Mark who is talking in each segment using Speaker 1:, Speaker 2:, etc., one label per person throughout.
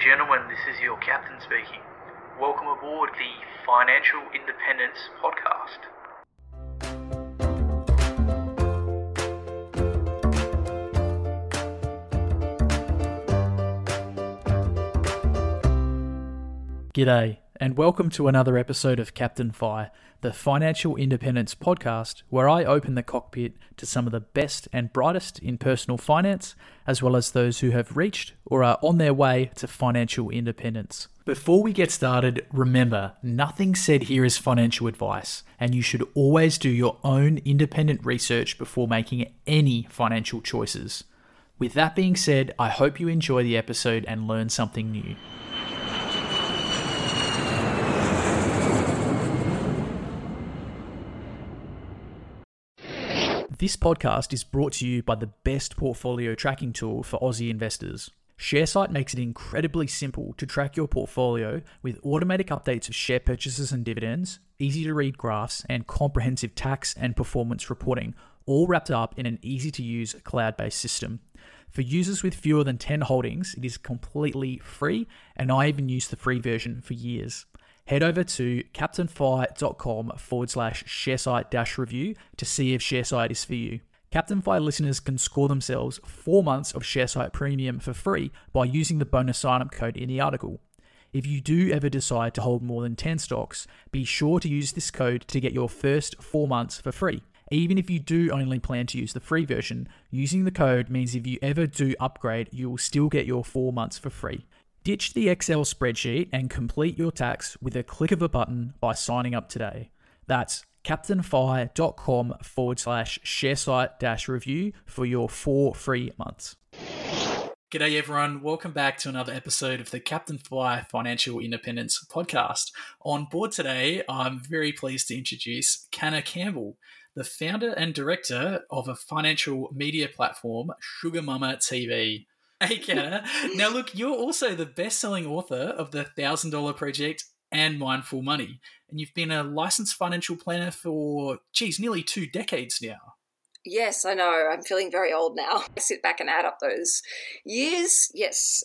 Speaker 1: gentlemen, this is your captain speaking. Welcome aboard the Financial Independence Podcast.
Speaker 2: G'day, and welcome to another episode of Captain Fi, the Financial Independence podcast, where I open the cockpit to some of the best and brightest in personal finance, as well as those who have reached or are on their way to financial independence. Before we get started, remember nothing said here is financial advice, and you should always do your own independent research before making any financial choices. With that being said, I hope you enjoy the episode and learn something new. This podcast is brought to you by the best portfolio tracking tool for Aussie investors. Sharesight makes it incredibly simple to track your portfolio with automatic updates of share purchases and dividends, easy to read graphs, and comprehensive tax and performance reporting, all wrapped up in an easy to use cloud based system. For users with fewer than 10 holdings, it is completely free, and I even used the free version for years head over to captainfi.com forward slash sharesight dash review to see if Sharesight is for you. Captain Fi listeners can score themselves four months of Sharesight Premium for free by using the bonus sign-up code in the article. If you do ever decide to hold more than 10 stocks, be sure to use this code to get your first four months for free. Even if you do only plan to use the free version, using the code means if you ever do upgrade, you will still get your four months for free. Ditch the Excel spreadsheet and complete your tax with a click of a button by signing up today. That's captainfi.com forward slash sharesight dash review for your four free months. G'day, everyone. Welcome back to another episode of the Captain Fi Financial Independence podcast. On board today, I'm very pleased to introduce Canna Campbell, the founder and director of a financial media platform, Sugar Mamma TV. Hey, Canna. now, look, you're also the best selling author of The $1,000 Project and Mindful Money. And you've been a licensed financial planner for, geez, nearly two decades now.
Speaker 3: Yes, I know. I'm feeling very old now. I sit back and add up those years. Yes,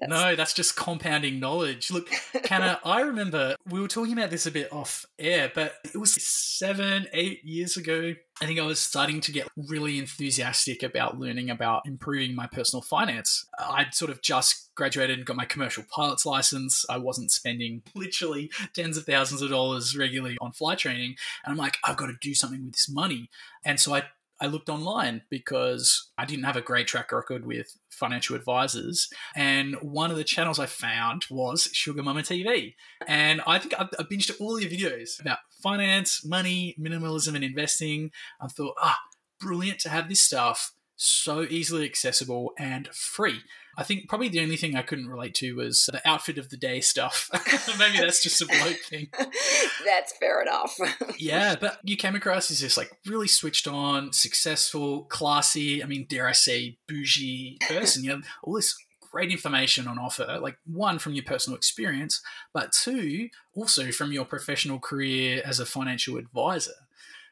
Speaker 2: that's... No, that's just compounding knowledge. Look, Canna, I remember we were talking about this a bit off air, but it was seven, eight years ago. I think I was starting to get really enthusiastic about learning about improving my personal finance. I'd sort of just graduated and got my commercial pilot's license. I wasn't spending literally tens of thousands of dollars regularly on flight training. And I'm like, I've got to do something with this money. And so I I looked online because I didn't have a great track record with financial advisors. And one of the channels I found was Sugar Mamma TV. And I think I, I binged all your videos about finance, money, minimalism, and investing. I thought, ah, brilliant to have this stuff so easily accessible and free. I think probably the only thing I couldn't relate to was the outfit of the day stuff. Maybe that's just a bloke thing.
Speaker 3: that's fair enough.
Speaker 2: yeah, but you came across as this like really switched on, successful, classy, I mean, dare I say, bougie person. You have all this great information on offer, like one from your personal experience, but two, also from your professional career as a financial advisor.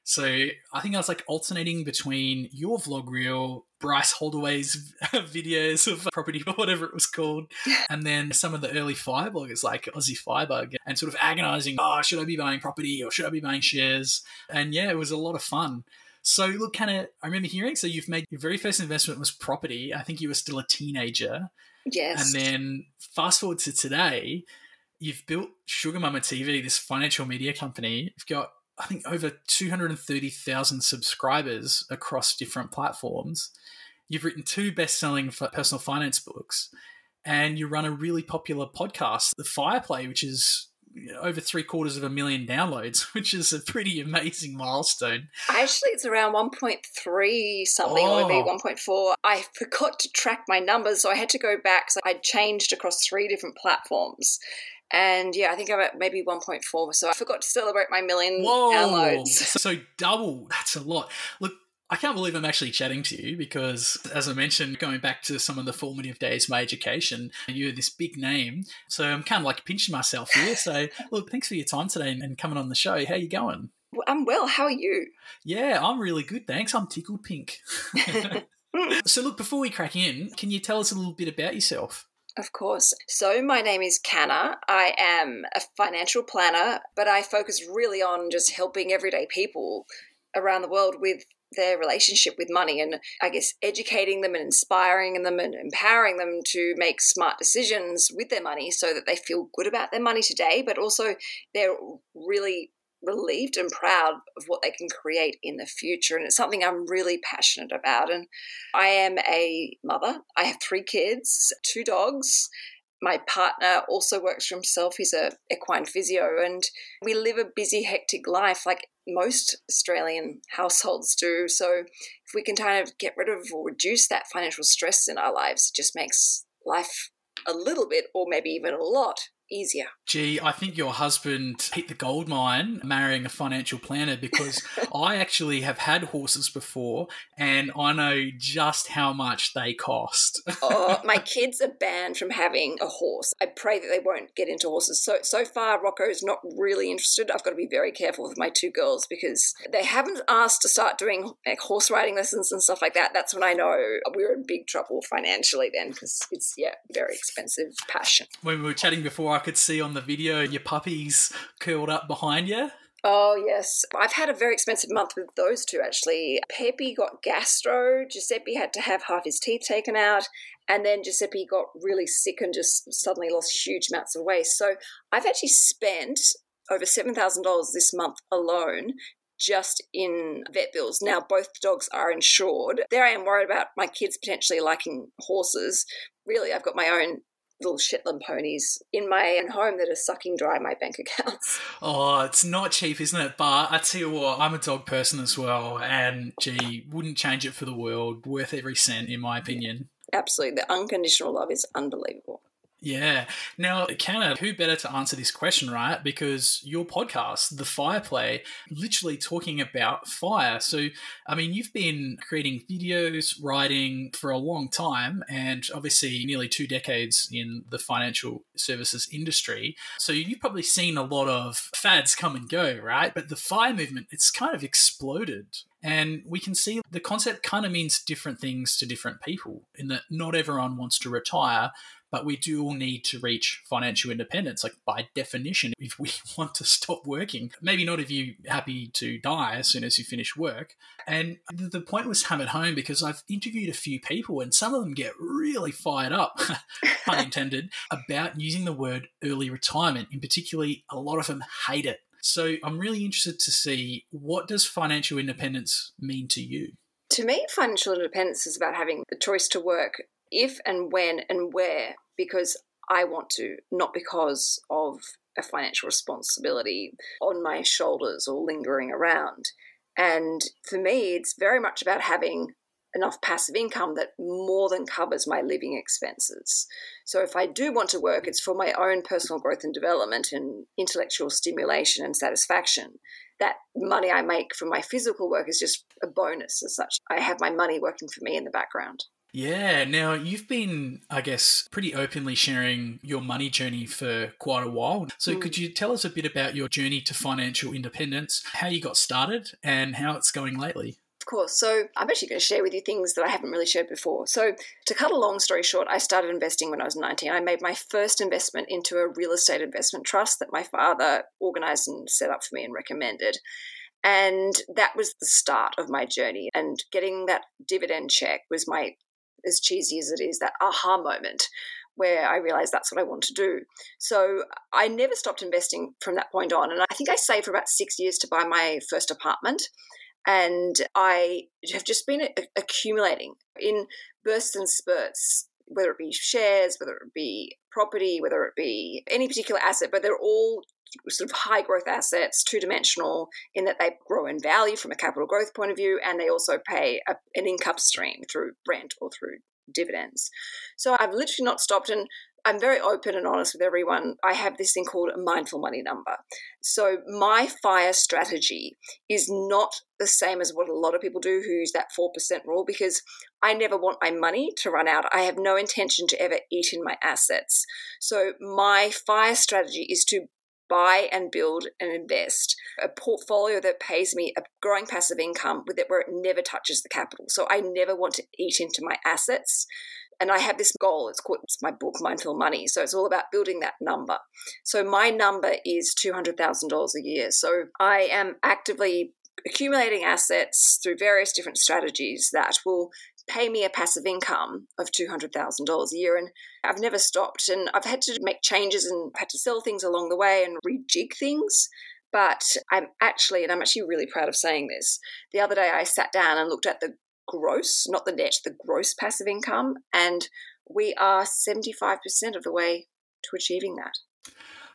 Speaker 2: So I think I was like alternating between your vlog reel, Bryce Holdaway's videos of property or whatever it was called, and then some of the early fire bloggers like Aussie Firebug and sort of agonizing, oh, should I be buying property or should I be buying shares? And yeah, it was a lot of fun. So look, kind of, I remember hearing, so you've made your very first investment was property. I think you were still a teenager.
Speaker 3: Yes.
Speaker 2: And then fast forward to today, you've built Sugar Mamma TV, this financial media company. You've got I think over 230,000 subscribers across different platforms. You've written two best-selling personal finance books, and you run a really popular podcast, The FirePlay, which is over three quarters of a million downloads, which is a pretty amazing milestone.
Speaker 3: Actually, it's around 1.3 something, oh. or maybe 1.4. I forgot to track my numbers, so I had to go back. So I changed across three different platforms. And yeah, I think I'm at maybe 1.4. So I forgot to celebrate my million Whoa. downloads.
Speaker 2: So double. That's a lot. Look, I can't believe I'm actually chatting to you because, as I mentioned, going back to some of the formative days of my education, you're this big name. So I'm kind of like pinching myself here. So, look, thanks for your time today and coming on the show. How you going?
Speaker 3: I'm well. How are you?
Speaker 2: Yeah, I'm really good. Thanks. I'm tickled pink. so, look, before we crack in, can you tell us a little bit about yourself?
Speaker 3: Of course. So, my name is Canna. I am a financial planner, but I focus really on just helping everyday people around the world with their relationship with money and I guess educating them and inspiring them and empowering them to make smart decisions with their money so that they feel good about their money today, but also they're really relieved and proud of what they can create in the future. And it's something I'm really passionate about. And I am a mother. I have three kids, two dogs. My partner also works for himself. He's a equine physio, and we live a busy, hectic life like most Australian households do. So, if we can kind of get rid of or reduce that financial stress in our lives, it just makes life a little bit, or maybe even a lot, easier.
Speaker 2: Gee, I think your husband hit the gold mine marrying a financial planner because I actually have had horses before and I know just how much they cost.
Speaker 3: oh, my kids are banned from having a horse. I pray that they won't get into horses. So so far Rocco is not really interested. I've got to be very careful with my two girls because they haven't asked to start doing like horse riding lessons and stuff like that. That's when I know we're in big trouble financially then because it's yeah, very expensive passion.
Speaker 2: When we were chatting before I could see on the video your puppies curled up behind you.
Speaker 3: Oh, yes. I've had a very expensive month with those two, actually. Pepe got gastro. Giuseppe had to have half his teeth taken out. And then Giuseppe got really sick and just suddenly lost huge amounts of weight. So I've actually spent over $7,000 this month alone just in vet bills. Now, both dogs are insured. There I am worried about my kids potentially liking horses. Really, I've got my own little Shetland ponies in my own home that are sucking dry my bank accounts.
Speaker 2: Oh, it's not cheap, isn't it? But I tell you what, I'm a dog person as well, and gee, wouldn't change it for the world. Worth every cent, in my opinion.
Speaker 3: Absolutely, the unconditional love is unbelievable.
Speaker 2: Yeah. Now, Canna, who better to answer this question, right? Because your podcast, The FirePlay, literally talking about fire. So, I mean, you've been creating videos, writing for a long time, and obviously nearly two decades in the financial services industry. So, you've probably seen a lot of fads come and go, right? But the fire movement, it's kind of exploded. And we can see the concept kind of means different things to different people, in that not everyone wants to retire, but we do all need to reach financial independence. Like by definition, if we want to stop working, maybe not if you're happy to die as soon as you finish work. And the point was hammered home because I've interviewed a few people and some of them get really fired up, pun intended, about using the word early retirement. In particularly, a lot of them hate it. So I'm really interested to see what does financial independence mean to you?
Speaker 3: To me, financial independence is about having the choice to work if and when and where because I want to, not because of a financial responsibility on my shoulders or lingering around. And for me, it's very much about having enough passive income that more than covers my living expenses. So if I do want to work, it's for my own personal growth and development and intellectual stimulation and satisfaction. That money I make from my physical work is just a bonus as such. I have my money working for me in the background.
Speaker 2: Yeah. Now, you've been, I guess, pretty openly sharing your money journey for quite a while. So, mm. could you tell us a bit about your journey to financial independence, how you got started, and how it's going lately?
Speaker 3: Of course. So, I'm actually going to share with you things that I haven't really shared before. So, to cut a long story short, I started investing when I was 19. I made my first investment into a real estate investment trust that my father organized and set up for me and recommended. And that was the start of my journey. And getting that dividend check was my as cheesy as it is, that aha moment where I realized that's what I want to do. So I never stopped investing from that point on. And I think I saved for about six years to buy my first apartment. And I have just been accumulating in bursts and spurts, whether it be shares, whether it be property, whether it be any particular asset, but they're all sort of high growth assets, two dimensional in that they grow in value from a capital growth point of view, and they also pay a, an income stream through rent or through dividends. So I've literally not stopped and I'm very open and honest with everyone. I have this thing called a mindful money number. So my fire strategy is not the same as what a lot of people do who use that 4% rule because I never want my money to run out. I have no intention to ever eat in my assets. So my fire strategy is to buy and build and invest a portfolio that pays me a growing passive income with it where it never touches the capital. So I never want to eat into my assets. And I have this goal. It's called it's my book, Mindful Money. So it's all about building that number. So my number is two hundred thousand dollars a year. So I am actively accumulating assets through various different strategies that will pay me a passive income of $200,000 a year. And I've never stopped. And I've had to make changes and had to sell things along the way and rejig things. But I'm actually, and I'm actually really proud of saying this, the other day I sat down and looked at the gross, not the net, the gross passive income. And we are 75% of the way to achieving that.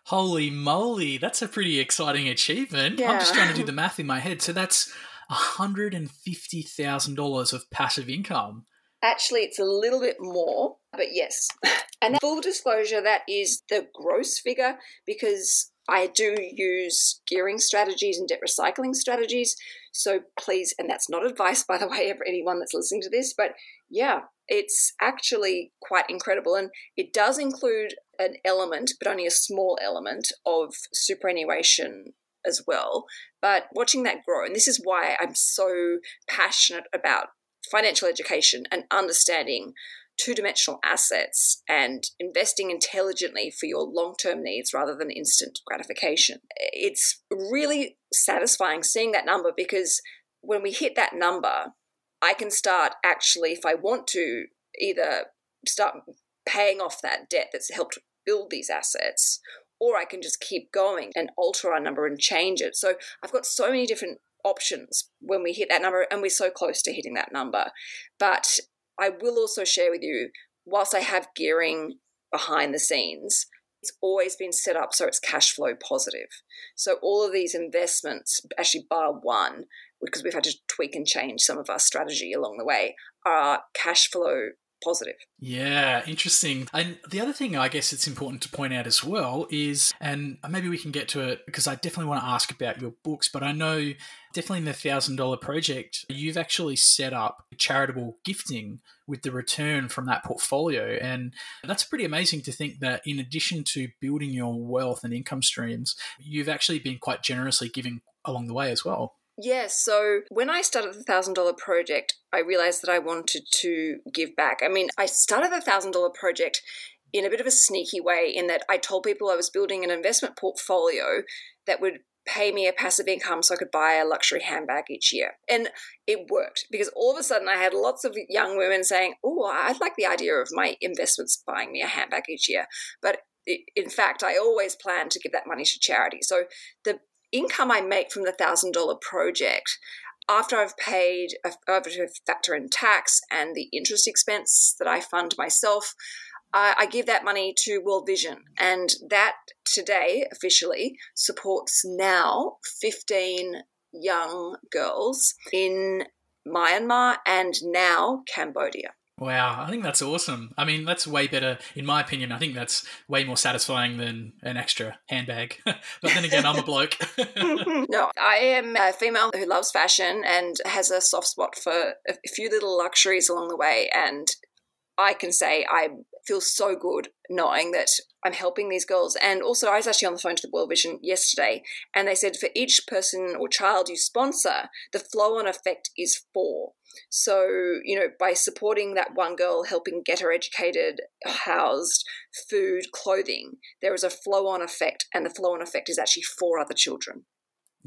Speaker 2: Holy moly, that's a pretty exciting achievement. Yeah. I'm just trying to do the math in my head. So that's $150,000 of passive income.
Speaker 3: Actually, it's a little bit more, but yes. And full disclosure, that is the gross figure because I do use gearing strategies and debt recycling strategies. So please, and that's not advice, by the way, for anyone that's listening to this, but yeah, it's actually quite incredible. And it does include an element, but only a small element, of superannuation as well. But watching that grow, and this is why I'm so passionate about financial education and understanding two dimensional assets and investing intelligently for your long term needs rather than instant gratification. It's really satisfying seeing that number because when we hit that number, I can start actually, if I want to, either start paying off that debt that's helped build these assets or I can just keep going and alter our number and change it. So I've got so many different options when we hit that number, and we're so close to hitting that number. But I will also share with you, whilst I have gearing behind the scenes, it's always been set up so it's cash flow positive. So all of these investments, actually bar one, because we've had to tweak and change some of our strategy along the way, are cash flow positive.
Speaker 2: Yeah, interesting. And the other thing I guess it's important to point out as well is, and maybe we can get to it because I definitely want to ask about your books, but I know definitely in the thousand dollar project, you've actually set up charitable gifting with the return from that portfolio. And that's pretty amazing to think that in addition to building your wealth and income streams, you've actually been quite generously giving along the way as well.
Speaker 3: Yes. So when I started the thousand dollar project, I realized that I wanted to give back. I mean, I started the thousand dollar project in a bit of a sneaky way, in that I told people I was building an investment portfolio that would pay me a passive income so I could buy a luxury handbag each year. And it worked because all of a sudden I had lots of young women saying, Oh, I'd like the idea of my investments buying me a handbag each year. But in fact, I always plan to give that money to charity. So the income I make from the thousand dollar project, after I've paid, over to factor in tax and the interest expense that I fund myself, I, I give that money to World Vision, and that today officially supports now 15 young girls in Myanmar and now Cambodia.
Speaker 2: Wow, I think that's awesome. I mean, that's way better, in my opinion. I think that's way more satisfying than an extra handbag. but then again, I'm a bloke.
Speaker 3: no, I am a female who loves fashion and has a soft spot for a few little luxuries along the way. And I can say I feel so good knowing that I'm helping these girls. And also, I was actually on the phone to the World Vision yesterday, and they said for each person or child you sponsor, the flow on effect is four. So, you know, by supporting that one girl, helping get her educated, housed, food, clothing, there is a flow on effect, and the flow on effect is actually for other children.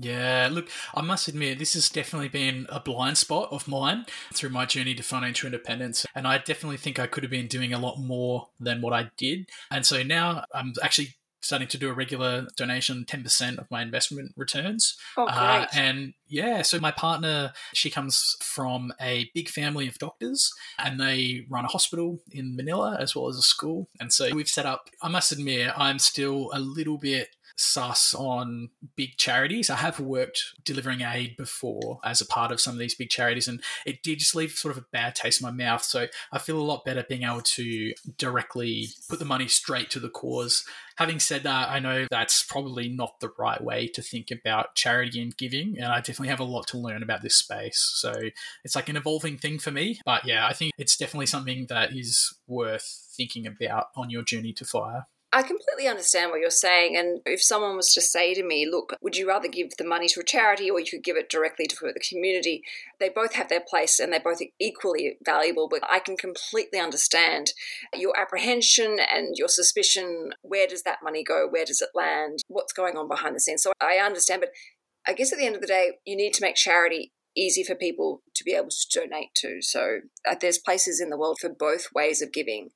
Speaker 2: Yeah, look, I must admit, this has definitely been a blind spot of mine through my journey to financial independence. And I definitely think I could have been doing a lot more than what I did. And so now I'm actually starting to do a regular donation, 10% of my investment returns.
Speaker 3: Oh, great. Uh,
Speaker 2: and yeah, so my partner, she comes from a big family of doctors and they run a hospital in Manila as well as a school. And so we've set up, I must admit, I'm still a little bit sus on big charities. I have worked delivering aid before as a part of some of these big charities, and it did just leave sort of a bad taste in my mouth. So I feel a lot better being able to directly put the money straight to the cause. Having said that, I know that's probably not the right way to think about charity and giving, and I definitely have a lot to learn about this space. So it's like an evolving thing for me. But yeah, I think it's definitely something that is worth thinking about on your journey to fire.
Speaker 3: I completely understand what you're saying. And if someone was to say to me, look, would you rather give the money to a charity or you could give it directly to the community? They both have their place and they're both equally valuable. But I can completely understand your apprehension and your suspicion. Where does that money go? Where does it land? What's going on behind the scenes? So I understand. But I guess at the end of the day, you need to make charity easy for people to be able to donate to. So uh, there's places in the world for both ways of giving.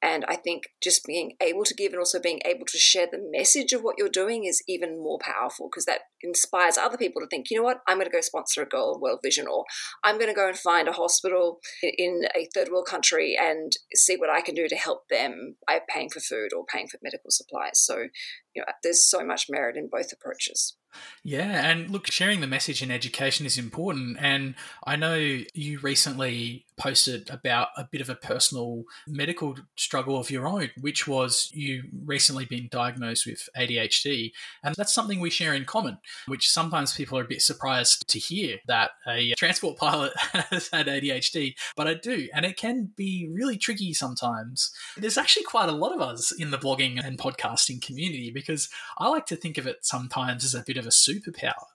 Speaker 3: And I think just being able to give and also being able to share the message of what you're doing is even more powerful because that inspires other people to think, you know what, I'm going to go sponsor a girl in World Vision, or I'm going to go and find a hospital in a third world country and see what I can do to help them by paying for food or paying for medical supplies. So, you know, there's so much merit in both approaches.
Speaker 2: Yeah, and look, sharing the message in education is important. And I know you recently posted about a bit of a personal medical struggle of your own, which was you recently been diagnosed with ADHD. And that's something we share in common, which sometimes people are a bit surprised to hear that a transport pilot has had ADHD, but I do. And it can be really tricky sometimes. There's actually quite a lot of us in the blogging and podcasting community because I like to think of it sometimes as a bit of a superpower.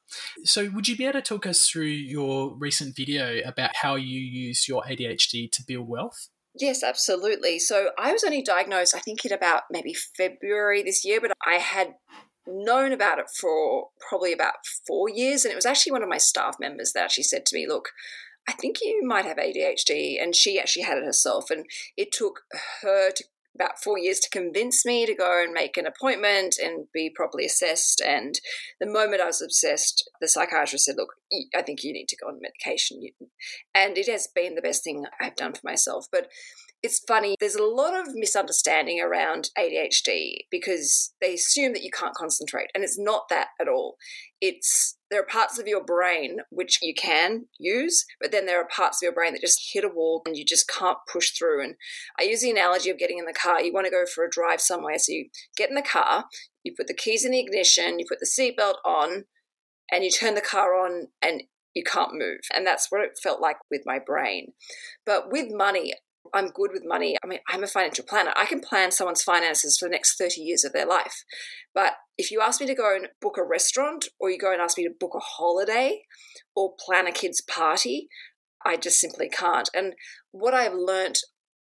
Speaker 2: So, would you be able to talk us through your recent video about how you use your ADHD to build wealth?
Speaker 3: Yes, absolutely. So, I was only diagnosed, I think, in about maybe February this year, but I had known about it for probably about four years. And it was actually one of my staff members that actually said to me, Look, I think you might have ADHD. And she actually had it herself. And it took her to about four years to convince me to go and make an appointment and be properly assessed. And the moment I was obsessed, the psychiatrist said, Look, I think you need to go on medication. And it has been the best thing I've done for myself. But it's funny, there's a lot of misunderstanding around ADHD because they assume that you can't concentrate, and it's not that at all. It's there are parts of your brain which you can use, but then there are parts of your brain that just hit a wall and you just can't push through. And I use the analogy of getting in the car. You want to go for a drive somewhere, so you get in the car, you put the keys in the ignition, you put the seatbelt on, and you turn the car on, and you can't move. And that's what it felt like with my brain. But with money, I'm good with money. I mean, I'm a financial planner. I can plan someone's finances for the next 30 years of their life. But if you ask me to go and book a restaurant, or you go and ask me to book a holiday, or plan a kid's party, I just simply can't. And what I've learned,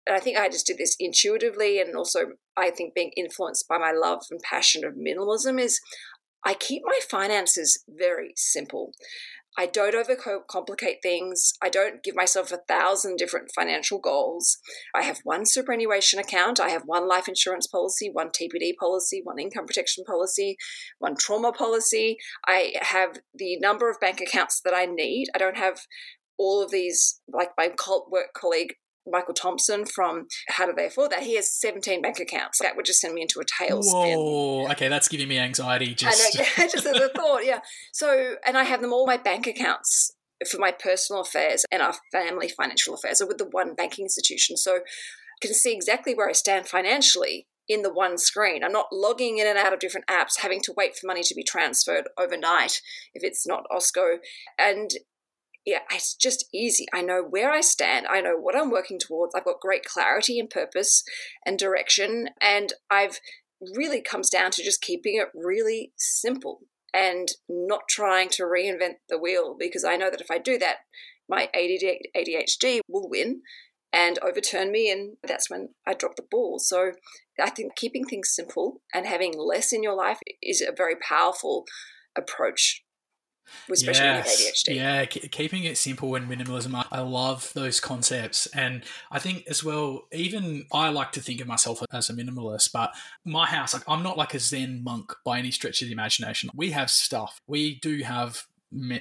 Speaker 3: and I think I just did this intuitively, and also I think being influenced by my love and passion of minimalism, is I keep my finances very simple. I don't overcomplicate things. I don't give myself a thousand different financial goals. I have one superannuation account. I have one life insurance policy, one TPD policy, one income protection policy, one trauma policy. I have the number of bank accounts that I need. I don't have all of these, like my cult work colleague Michael Thompson from How Do They Afford That? He has 17 bank accounts. That would just send me into a tailspin.
Speaker 2: Whoa, okay, that's giving me anxiety. Just,
Speaker 3: I know, just as a thought, yeah. So, and I have them all my bank accounts for my personal affairs and our family financial affairs are with the one banking institution. So, I can see exactly where I stand financially in the one screen. I'm not logging in and out of different apps, having to wait for money to be transferred overnight if it's not Osko. And yeah, it's just easy. I know where I stand. I know what I'm working towards. I've got great clarity and purpose and direction. And I've really comes down to just keeping it really simple and not trying to reinvent the wheel because I know that if I do that, my ADHD will win and overturn me, and that's when I drop the ball. So I think keeping things simple and having less in your life is a very powerful approach especially yes. with ADHD.
Speaker 2: Yeah, keeping it simple and minimalism. I, I love those concepts. And I think as well, even I like to think of myself as a minimalist, but my house, like I'm not like a Zen monk by any stretch of the imagination. We have stuff. We do have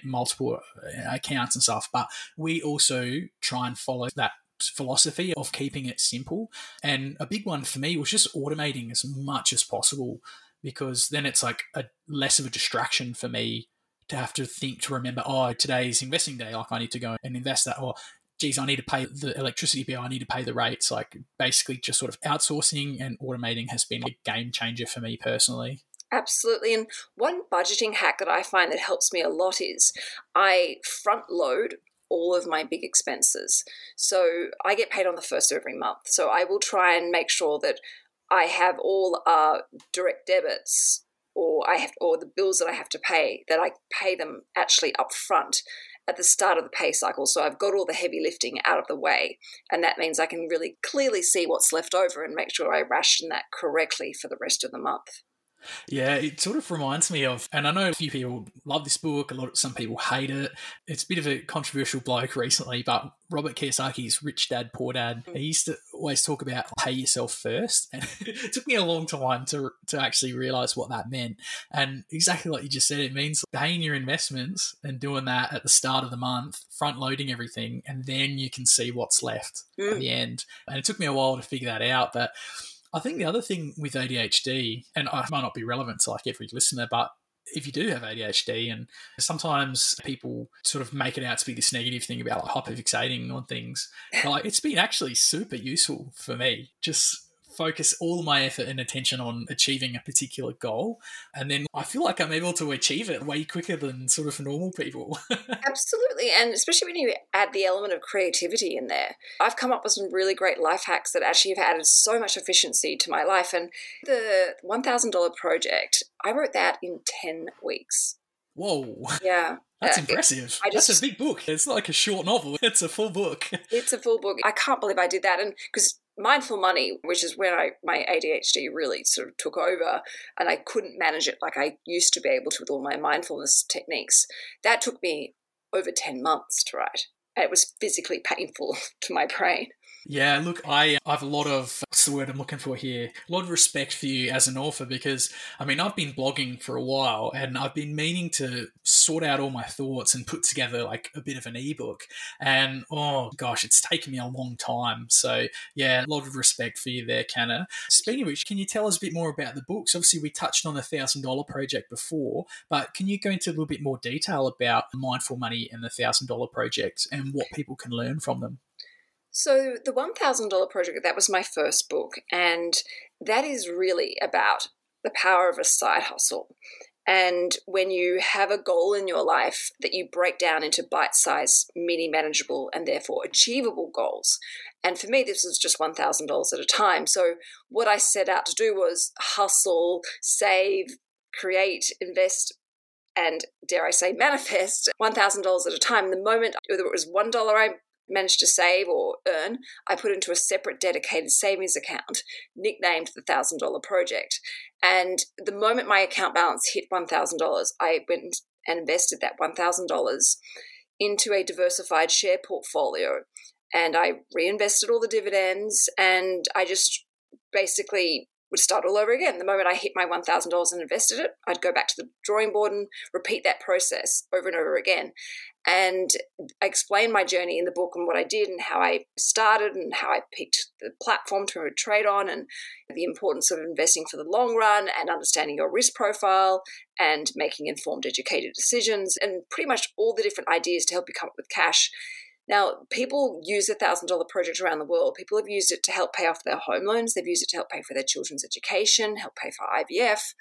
Speaker 2: multiple uh, accounts and stuff, but we also try and follow that philosophy of keeping it simple. And a big one for me was just automating as much as possible because then it's like a less of a distraction for me to have to think to remember, oh, today's investing day. Like I need to go and invest that. Or, geez, I need to pay the electricity bill. I need to pay the rates. Like basically just sort of outsourcing and automating has been a game changer for me personally.
Speaker 3: Absolutely. And one budgeting hack that I find that helps me a lot is I front load all of my big expenses. So I get paid on the first of every month. So I will try and make sure that I have all uh, direct debits or I have or the bills that I have to pay that I pay them actually up front at the start of the pay cycle. So I've got all the heavy lifting out of the way. And that means I can really clearly see what's left over and make sure I ration that correctly for the rest of the month.
Speaker 2: Yeah, it sort of reminds me of, and I know a few people love this book. A lot of some people hate it. It's a bit of a controversial bloke recently, but Robert Kiyosaki's Rich Dad Poor Dad. He used to always talk about pay yourself first, and it took me a long time to to actually realize what that meant. And exactly like you just said, it means paying your investments and doing that at the start of the month, front loading everything, and then you can see what's left mm. at the end. And it took me a while to figure that out, but I think the other thing with ADHD, and I might not be relevant to like every listener, but if you do have ADHD, and sometimes people sort of make it out to be this negative thing about like hyperfixating on things, like it's been actually super useful for me. Just focus all my effort and attention on achieving a particular goal. And then I feel like I'm able to achieve it way quicker than sort of normal people.
Speaker 3: Absolutely. And especially when you add the element of creativity in there. I've come up with some really great life hacks that actually have added so much efficiency to my life. And the $1,000 project, I wrote that in 10 weeks.
Speaker 2: Whoa.
Speaker 3: Yeah.
Speaker 2: That's uh, impressive. I just, That's a big book. It's not like a short novel. It's a full book.
Speaker 3: It's a full book. I can't believe I did that. And because mindful money, which is when I my ADHD really sort of took over and I couldn't manage it like I used to be able to with all my mindfulness techniques. That took me over 10 months to write. It was physically painful to my brain.
Speaker 2: Yeah, look, I, uh, I have a lot of uh, what's the word I'm looking for here? A lot of respect for you as an author because I mean I've been blogging for a while and I've been meaning to sort out all my thoughts and put together like a bit of an ebook. And oh gosh, it's taken me a long time. So yeah, a lot of respect for you there, Canna. Speaking of which, can you tell us a bit more about the books? Obviously, we touched on the thousand dollar project before, but can you go into a little bit more detail about mindful money and the thousand dollar project and what people can learn from them?
Speaker 3: So, the $1,000 Project, that was my first book, and that is really about the power of a side hustle. And when you have a goal in your life that you break down into bite sized, mini manageable, and therefore achievable goals. And for me, this was just $1,000 at a time. So, what I set out to do was hustle, save, create, invest, and dare I say, manifest $1,000 at a time. The moment, whether it was $1 I managed to save or earn, I put into a separate dedicated savings account nicknamed the $1,000 project. And the moment my account balance hit $1,000, I went and invested that $1,000 into a diversified share portfolio. And I reinvested all the dividends and I just basically would start all over again. The moment I hit my $1,000 and invested it, I'd go back to the drawing board and repeat that process over and over again. And I explain my journey in the book and what I did and how I started and how I picked the platform to trade on and the importance of investing for the long run and understanding your risk profile and making informed, educated decisions and pretty much all the different ideas to help you come up with cash now, people use the $1,000 project around the world. People have used it to help pay off their home loans. They've used it to help pay for their children's education, help pay for IVF,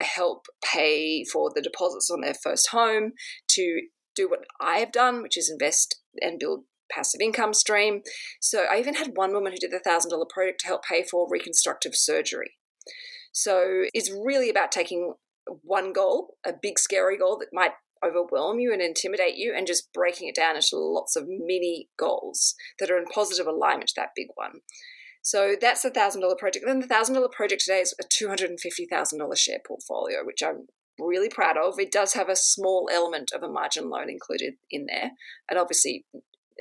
Speaker 3: help pay for the deposits on their first home, to do what I have done, which is invest and build passive income stream. So I even had one woman who did the $1,000 project to help pay for reconstructive surgery. So it's really about taking one goal, a big scary goal that might overwhelm you and intimidate you and just breaking it down into lots of mini goals that are in positive alignment to that big one. So that's a thousand dollar project. Then the thousand dollar project today is a two hundred and fifty thousand dollar share portfolio, which I'm really proud of. It does have a small element of a margin loan included in there, and obviously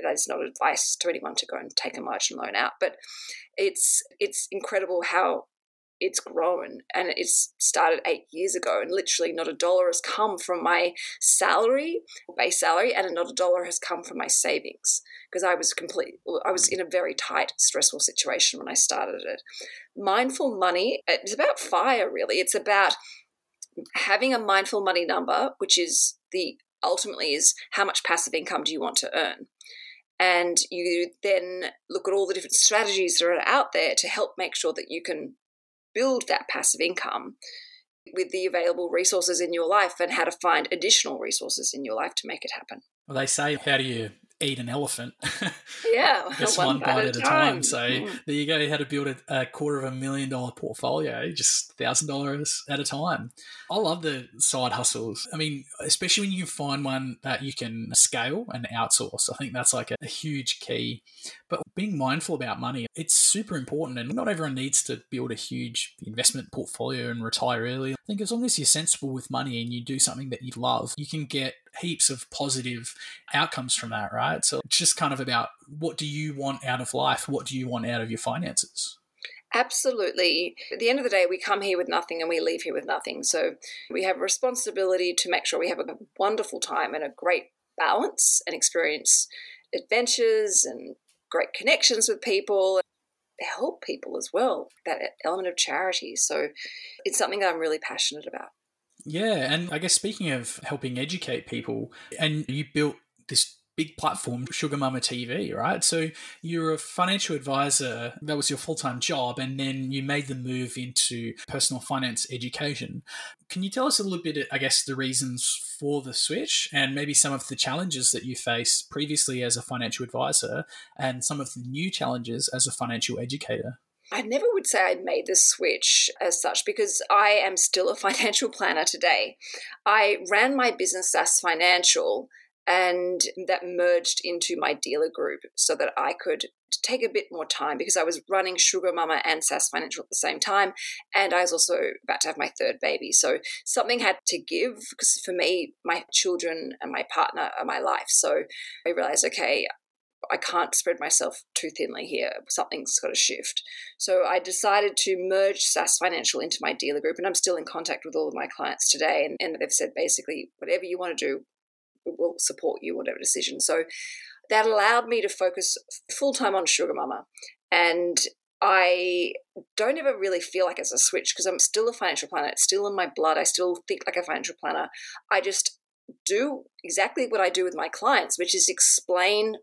Speaker 3: that is not advice to anyone to go and take a margin loan out. But it's it's incredible how it's grown and it's started eight years ago and literally not a dollar has come from my salary base salary and not a dollar has come from my savings because i was complete i was in a very tight stressful situation when i started it mindful money it's about fire really it's about having a mindful money number which is the ultimately is how much passive income do you want to earn and you then look at all the different strategies that are out there to help make sure that you can build that passive income with the available resources in your life and how to find additional resources in your life to make it happen.
Speaker 2: Well, they say, how do you eat an elephant.
Speaker 3: Yeah,
Speaker 2: just one, one bite, at a time. time. So mm. there you go. How to build a, a, quarter of a million dollar portfolio, just thousand dollars at a time. I love the side hustles. I mean, especially when you find one that you can scale and outsource. I think that's like a, a huge key. But being mindful about money, it's super important. And not everyone needs to build a huge investment portfolio and retire early. I think as long as you're sensible with money and you do something that you love, you can get heaps of positive outcomes from that, right? So it's just kind of about what do you want out of life? What do you want out of your finances?
Speaker 3: Absolutely. At the end of the day, we come here with nothing and we leave here with nothing. So we have a responsibility to make sure we have a wonderful time and a great balance and experience adventures and great connections with people help people as well that element of charity so it's something that i'm really passionate about
Speaker 2: yeah, and I guess speaking of helping educate people, and you built this big platform, Sugar Mamma TV, right? So you're a financial advisor, that was your full time job, and then you made the move into personal finance education. Can you tell us a little bit, I guess, the reasons for the switch and maybe some of the challenges that you faced previously as a financial advisor and some of the new challenges as a financial educator?
Speaker 3: I never would say I made the switch as such because I am still a financial planner today. I ran my business SAS Financial and that merged into my dealer group so that I could take a bit more time because I was running Sugar Mamma and SAS Financial at the same time, and I was also about to have my third baby. So something had to give because for me, my children and my partner are my life. So I realized, okay, I can't spread myself too thinly here. Something's got to shift. So I decided to merge SAS Financial into my dealer group, and I'm still in contact with all of my clients today. And, and they've said basically, whatever you want to do, we'll support you, whatever decision. So that allowed me to focus full time on Sugar Mamma. And I don't ever really feel like it's a switch because I'm still a financial planner. It's still in my blood. I still think like a financial planner. I just do exactly what I do with my clients, which is explain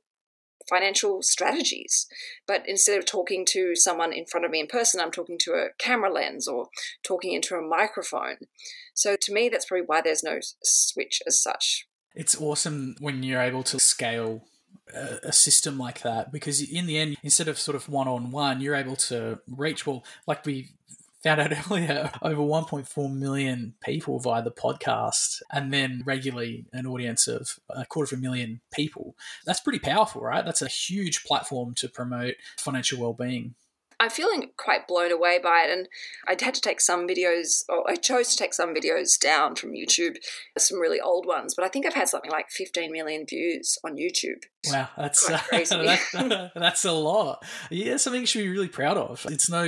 Speaker 3: financial strategies. But instead of talking to someone in front of me in person, I'm talking to a camera lens or talking into a microphone. So to me, that's probably why there's no switch as such.
Speaker 2: It's awesome when you're able to scale a system like that because in the end instead of sort of one on one you're able to reach well like we found out earlier uh, over 1.4 million people via the podcast and then regularly an audience of a quarter of a million people. That's pretty powerful, right? That's a huge platform to promote financial well-being.
Speaker 3: I'm feeling quite blown away by it. And I had to take some videos, or I chose to take some videos down from YouTube, some really old ones. But I think I've had something like 15 million views on YouTube.
Speaker 2: Wow, that's uh, that, that's a lot. Yeah, something you should be really proud of. It's no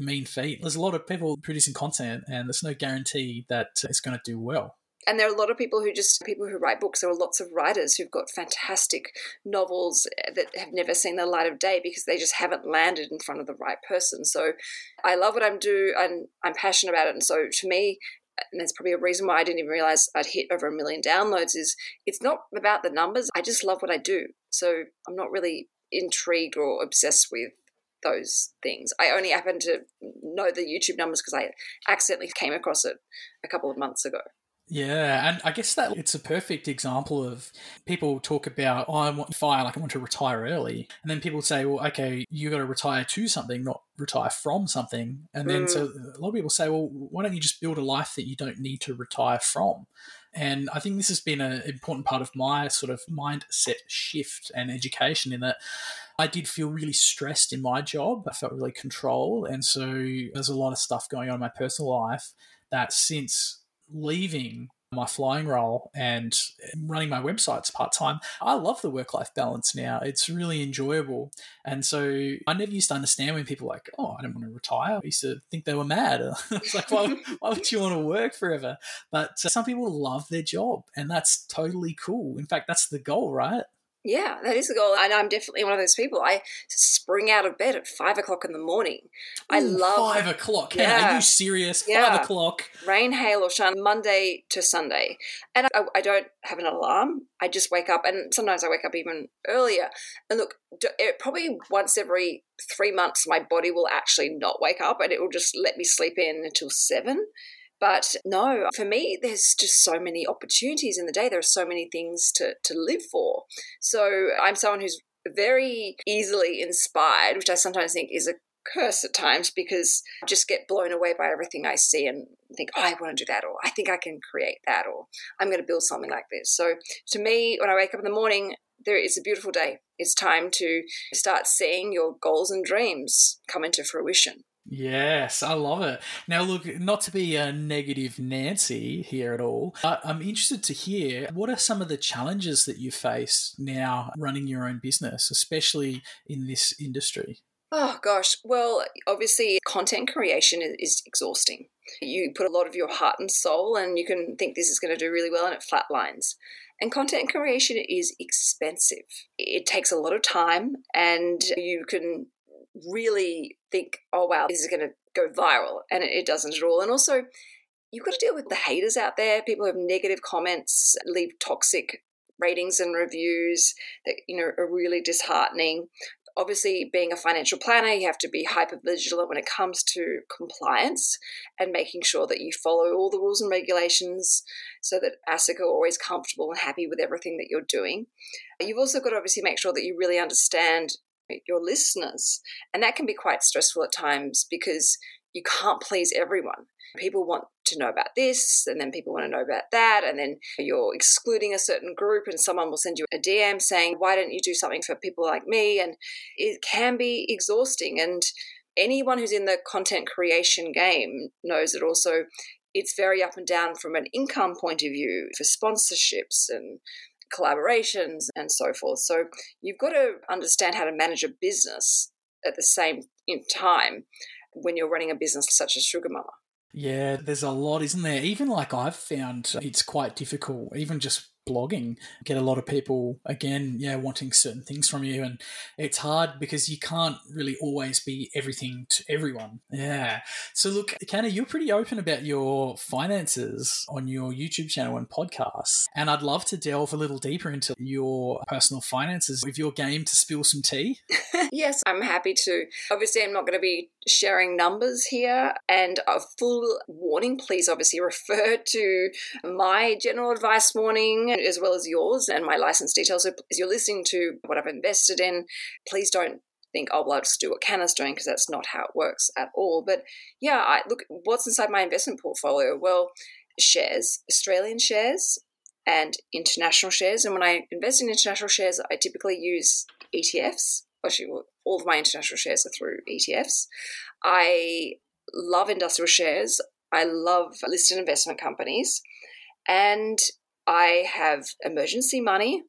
Speaker 2: mean feat. There's a lot of people producing content, and there's no guarantee that it's going to do well
Speaker 3: and there are a lot of people who just people who write books. There are lots of writers who've got fantastic novels that have never seen the light of day because they just haven't landed in front of the right person. So I love what I'm doing and I'm passionate about it. And so to me, and that's probably a reason why I didn't even realize I'd hit over a million downloads is it's not about the numbers. I just love what I do. So I'm not really intrigued or obsessed with those things. I only happen to know the YouTube numbers because I accidentally came across it a couple of months ago.
Speaker 2: Yeah, and I guess that it's a perfect example of people talk about, oh, I want to fire, like I want to retire early. And then people say, well, okay, you got to retire to something, not retire from something. And then mm. so a lot of people say, well, why don't you just build a life that you don't need to retire from? And I think this has been an important part of my sort of mindset shift and education in that I did feel really stressed in my job. I felt really controlled. And so there's a lot of stuff going on in my personal life that since leaving my flying role and running my websites part time, I love the work life balance now. It's really enjoyable. And so I never used to understand when people were like, oh, I don't want to retire. I used to think they were mad. it's like, why, why would you want to work forever? But uh, some people love their job, and that's totally cool. In fact, that's the goal, right?
Speaker 3: Yeah, that is the goal. And I'm definitely one of those people. I spring out of bed at five o'clock in the morning. I Ooh, love
Speaker 2: five o'clock. Yeah. Are you serious? Yeah. Five o'clock.
Speaker 3: Rain, hail, or shine, Monday to Sunday. And I, I, don't have an alarm. I just wake up, and sometimes I wake up even earlier. And look, it, probably once every three months, my body will actually not wake up, and it will just let me sleep in until seven But no, for me, there's just so many opportunities in the day. There are so many things to, to live for. So I'm someone who's very easily inspired, which I sometimes think is a curse at times because I just get blown away by everything I see and think, oh, I want to do that, or I think I can create that, or I'm going to build something like this. So to me, when I wake up in the morning, there is a beautiful day. It's time to start seeing your goals and dreams come into fruition.
Speaker 2: Yes, I love it. Now, look, not to be a negative Nancy here at all, I'm interested to hear what are some of the challenges that you face now running your own business, especially in this industry?
Speaker 3: Oh gosh, well, obviously, content creation is, exhausting. You put a lot of your heart and soul, and you can think this is going to do really well, and it flatlines. And content creation is expensive. It takes a lot of time, and you can really think, oh wow, this is going to go viral, and it, it doesn't at all. And also, you've got to deal with the haters out there. People have negative comments, leave toxic ratings and reviews that you know are really disheartening obviously being a financial planner you have to be hyper vigilant when it comes to compliance and making sure that you follow all the rules and regulations so that ASIC are always comfortable and happy with everything that you're doing you've also got to obviously make sure that you really understand your listeners. And that can be quite stressful at times because you can't please everyone. People want to know about this and then people want to know about that and then you're excluding a certain group and someone will send you a DM saying why don't you do something for people like me? And it can be exhausting and anyone who's in the content creation game knows that also it's very up and down from an income point of view for sponsorships and collaborations and so forth so you've got to understand how to manage a business at the same time when you're running a business such as Sugar Mamma.
Speaker 2: Yeah, there's a lot, isn't there? Even like I've found it's quite difficult, even just blogging. Get a lot of people again yeah wanting certain things from you and it's hard because you can't really always be everything to everyone. Yeah. So look Canna you're pretty open about your finances on your YouTube channel and podcast and I'd love to delve a little deeper into your personal finances with your game to spill some tea.
Speaker 3: Yes I'm happy to. Obviously I'm not going to be sharing numbers here and a full warning please obviously refer to my general advice warning as well as yours and my license details. So as you're listening to what I've invested in, please don't think, oh, well, I'll just do what Canna's doing because that's not how it works at all. But yeah, I look, what's inside my investment portfolio? Well, shares, Australian shares and international shares. And when I invest in international shares, I typically use ETFs. Actually, all of my international shares are through ETFs. I love industrial shares. I love listed investment companies. And I have emergency money,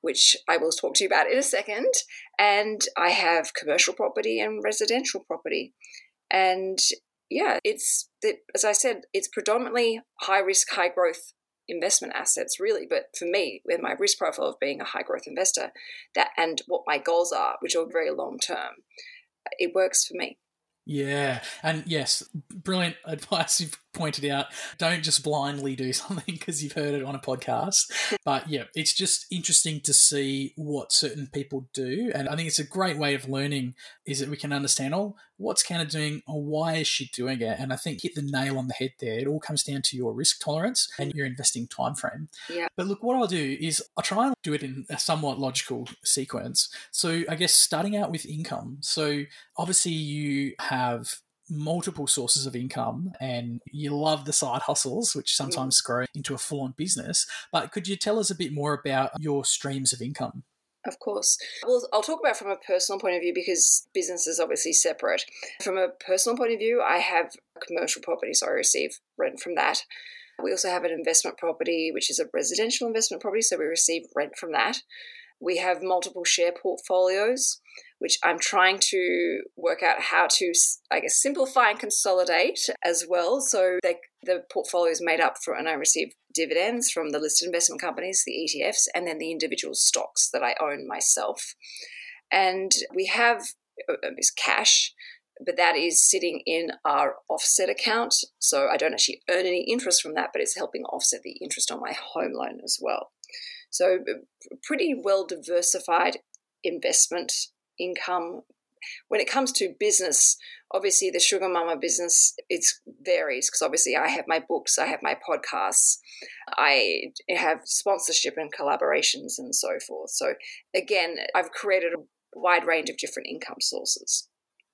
Speaker 3: which I will talk to you about in a second, and I have commercial property and residential property. And yeah, it's as I said, it's predominantly high risk, high growth investment assets, really. But for me, with my risk profile of being a high growth investor, that and what my goals are, which are very long term, it works for me.
Speaker 2: Yeah, and yes, brilliant advice you've pointed out. Don't just blindly do something because you've heard it on a podcast. but yeah, it's just interesting to see what certain people do, and I think it's a great way of learning. Is that we can understand, oh, what's Canna doing, or why is she doing it? And I think hit the nail on the head there. It all comes down to your risk tolerance and your investing time frame.
Speaker 3: Yeah.
Speaker 2: But look, what I'll do is I'll try and do it in a somewhat logical sequence. So I guess starting out with income. So obviously you have multiple sources of income and you love the side hustles, which sometimes grow into a full on business. But could you tell us a bit more about your streams of income?
Speaker 3: Of course. Well, I'll talk about from a personal point of view because business is obviously separate. From a personal point of view, I have commercial property, so I receive rent from that. We also have an investment property, which is a residential investment property, so we receive rent from that. We have multiple share portfolios, which I'm trying to work out how to, I guess, simplify and consolidate as well. So they, the portfolio is made up for, and I receive dividends from the listed investment companies, the ETFs, and then the individual stocks that I own myself. And we have uh, uh, this cash, but that is sitting in our offset account. So I don't actually earn any interest from that, but it's helping offset the interest on my home loan as well. So, pretty well diversified investment income when it comes to business, obviously the Sugar Mamma business it varies because obviously I have my books, I have my podcasts, I have sponsorship and collaborations and so forth. So again, I've created a wide range of different income sources.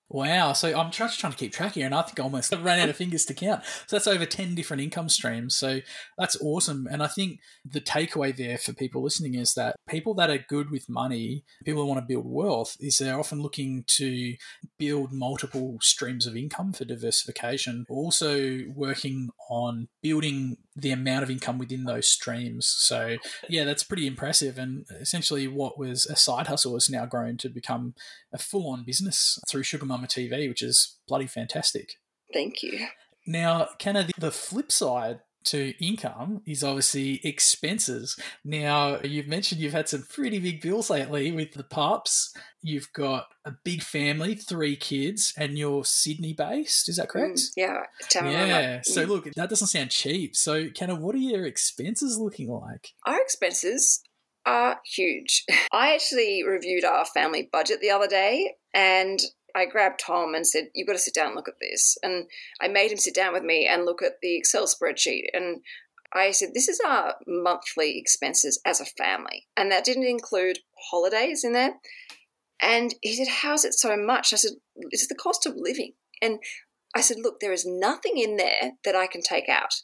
Speaker 2: Wow. So I'm just trying to keep track here, and I think I almost ran out of fingers to count. So that's over 10 different income streams. So that's awesome. And I think the takeaway there for people listening is that people that are good with money, people who want to build wealth, is they're often looking to build multiple streams of income for diversification, also working on building the amount of income within those streams. So, yeah, that's pretty impressive. And essentially, what was a side hustle has now grown to become a full on business through Sugar Mamma TV, which is bloody fantastic.
Speaker 3: Thank you.
Speaker 2: Now, Canna, the flip side to income is obviously expenses. Now, you've mentioned you've had some pretty big bills lately with the pups. You've got a big family, three kids, and you're Sydney based. Is that correct? Mm,
Speaker 3: yeah.
Speaker 2: Yeah. So, mm. look, that doesn't sound cheap. So, Canna, what are your expenses looking like?
Speaker 3: Our expenses are huge. I actually reviewed our family budget the other day and I grabbed Tom and said, You've got to sit down and look at this. And I made him sit down with me and look at the Excel spreadsheet. And I said, This is our monthly expenses as a family. And that didn't include holidays in there. And he said, How's it so much? I said, It's the cost of living. And I said, Look, there is nothing in there that I can take out.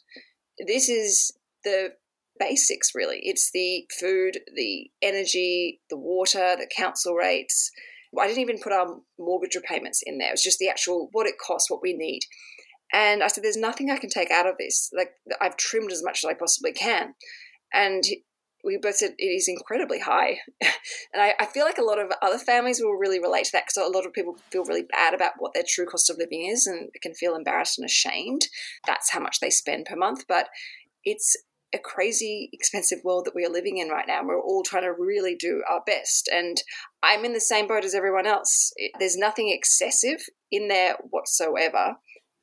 Speaker 3: This is the basics, really. It's the food, the energy, the water, the council rates, I didn't even put our mortgage repayments in there. It was just the actual what it costs, what we need. And I said, "There's nothing I can take out of this. Like I've trimmed as much as I possibly can." And we both said it is incredibly high. and I, I, feel like a lot of other families will really relate to that because a lot of people feel really bad about what their true cost of living is and can feel embarrassed and ashamed. That's how much they spend per month. But it's a crazy expensive world that we are living in right now. We're all trying to really do our best. And I'm in the same boat as everyone else. There's nothing excessive in there whatsoever.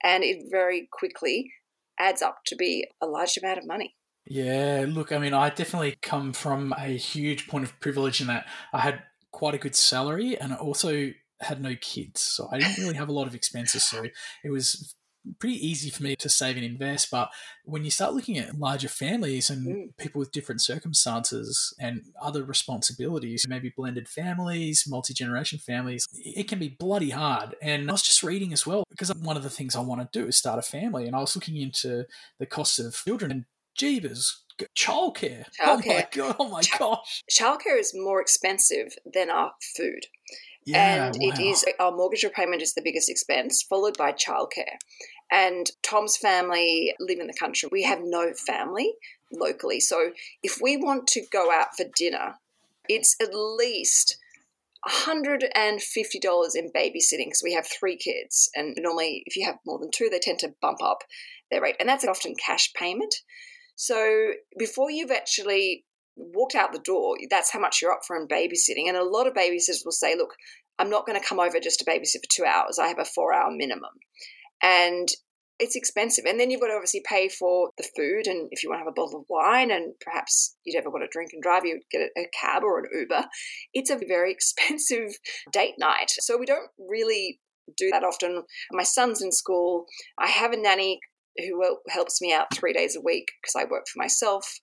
Speaker 3: And it very quickly adds up to be a large amount of money.
Speaker 2: Yeah, look, I mean, I definitely come from a huge point of privilege in that I had quite a good salary and I also had no kids. So I didn't really have a lot of expenses. So it was pretty easy for me to save and invest. But when you start looking at larger families and mm. people with different circumstances and other responsibilities, maybe blended families, multi generation families, it can be bloody hard. And I was just reading as well because one of the things I want to do is start a family. And I was looking into the costs of children and jeebus, childcare. childcare. Oh my god! Oh my gosh!
Speaker 3: Childcare is more expensive than our food. Yeah, and wow. it is uh, our mortgage repayment is the biggest expense, followed by childcare. And Tom's family live in the country. We have no family locally. So if we want to go out for dinner, it's at least $150 in babysitting because we have three kids. And normally, if you have more than two, they tend to bump up their rate. And that's often cash payment. So before you've actually walked out the door, that's how much you're up for in babysitting. And a lot of babysitters will say, look, I'm not going to come over just to babysit for two hours. I have a four hour minimum. And it's expensive. And then you've got to obviously pay for the food. And if you want to have a bottle of wine and perhaps you'd ever want to drink and drive, you'd get a cab or an Uber. It's a very expensive date night. So we don't really do that often. My son's in school. I have a nanny who helps me out three days a week because I work for myself.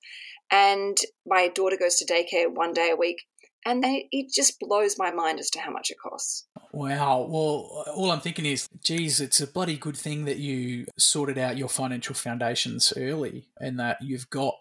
Speaker 3: And my daughter goes to daycare one day a week. And they, it just blows my mind as to how much it costs.
Speaker 2: Wow. Well, all I'm thinking is, geez, it's a bloody good thing that you sorted out your financial foundations early and that you've got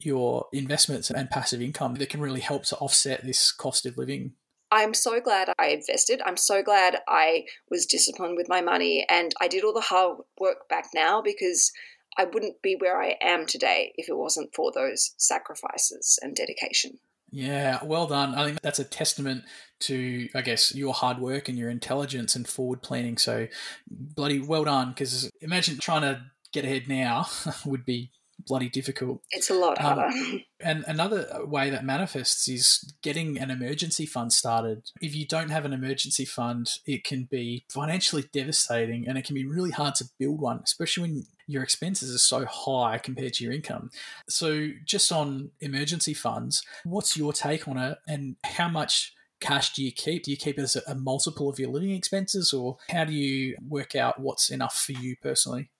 Speaker 2: your investments and passive income that can really help to offset this cost of living
Speaker 3: I'm so glad I invested. I'm so glad I was disciplined with my money and I did all the hard work back now because I wouldn't be where I am today if it wasn't for those sacrifices and dedication.
Speaker 2: Yeah, well done. I think that's a testament to, I guess, your hard work and your intelligence and forward planning. So, bloody well done. Because imagine trying to get ahead now would be bloody difficult.
Speaker 3: It's a lot harder.
Speaker 2: Um, and another way that manifests is getting an emergency fund started. If you don't have an emergency fund, it can be financially devastating and it can be really hard to build one, especially when your expenses are so high compared to your income. So, just on emergency funds, what's your take on it and how much cash do you keep? Do you keep as a, a multiple of your living expenses, or how do you work out what's enough for you personally?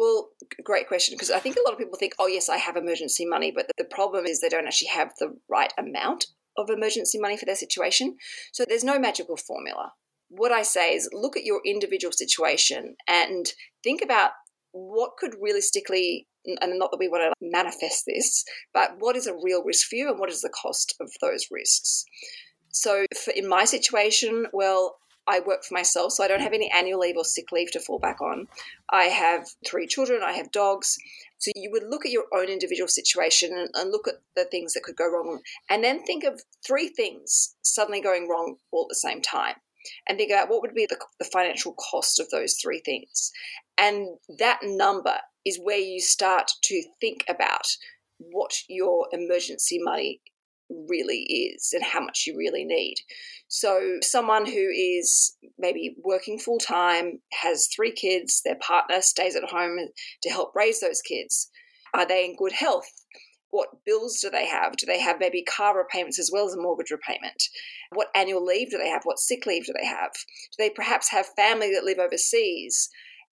Speaker 3: Well, great question because I think a lot of people think, oh, yes, I have emergency money, but the problem is they don't actually have the right amount of emergency money for their situation. So there's no magical formula. What I say is look at your individual situation and think about what could realistically, and not that we want to manifest this, but what is a real risk for you and what is the cost of those risks? So, for, in my situation, well, I work for myself, so I don't have any annual leave or sick leave to fall back on. I have three children, I have dogs. So you would look at your own individual situation and, and, look at the things that could go wrong, and then think of three things suddenly going wrong all at the same time. And think about what would be the, the financial cost of those three things. And that number is where you start to think about what your emergency money really is and how much you really need. So, someone who is maybe working full time, has three kids, their partner stays at home to help raise those kids. Are they in good health? What bills do they have? Do they have maybe car repayments as well as a mortgage repayment? What annual leave do they have? What sick leave do they have? Do they perhaps have family that live overseas?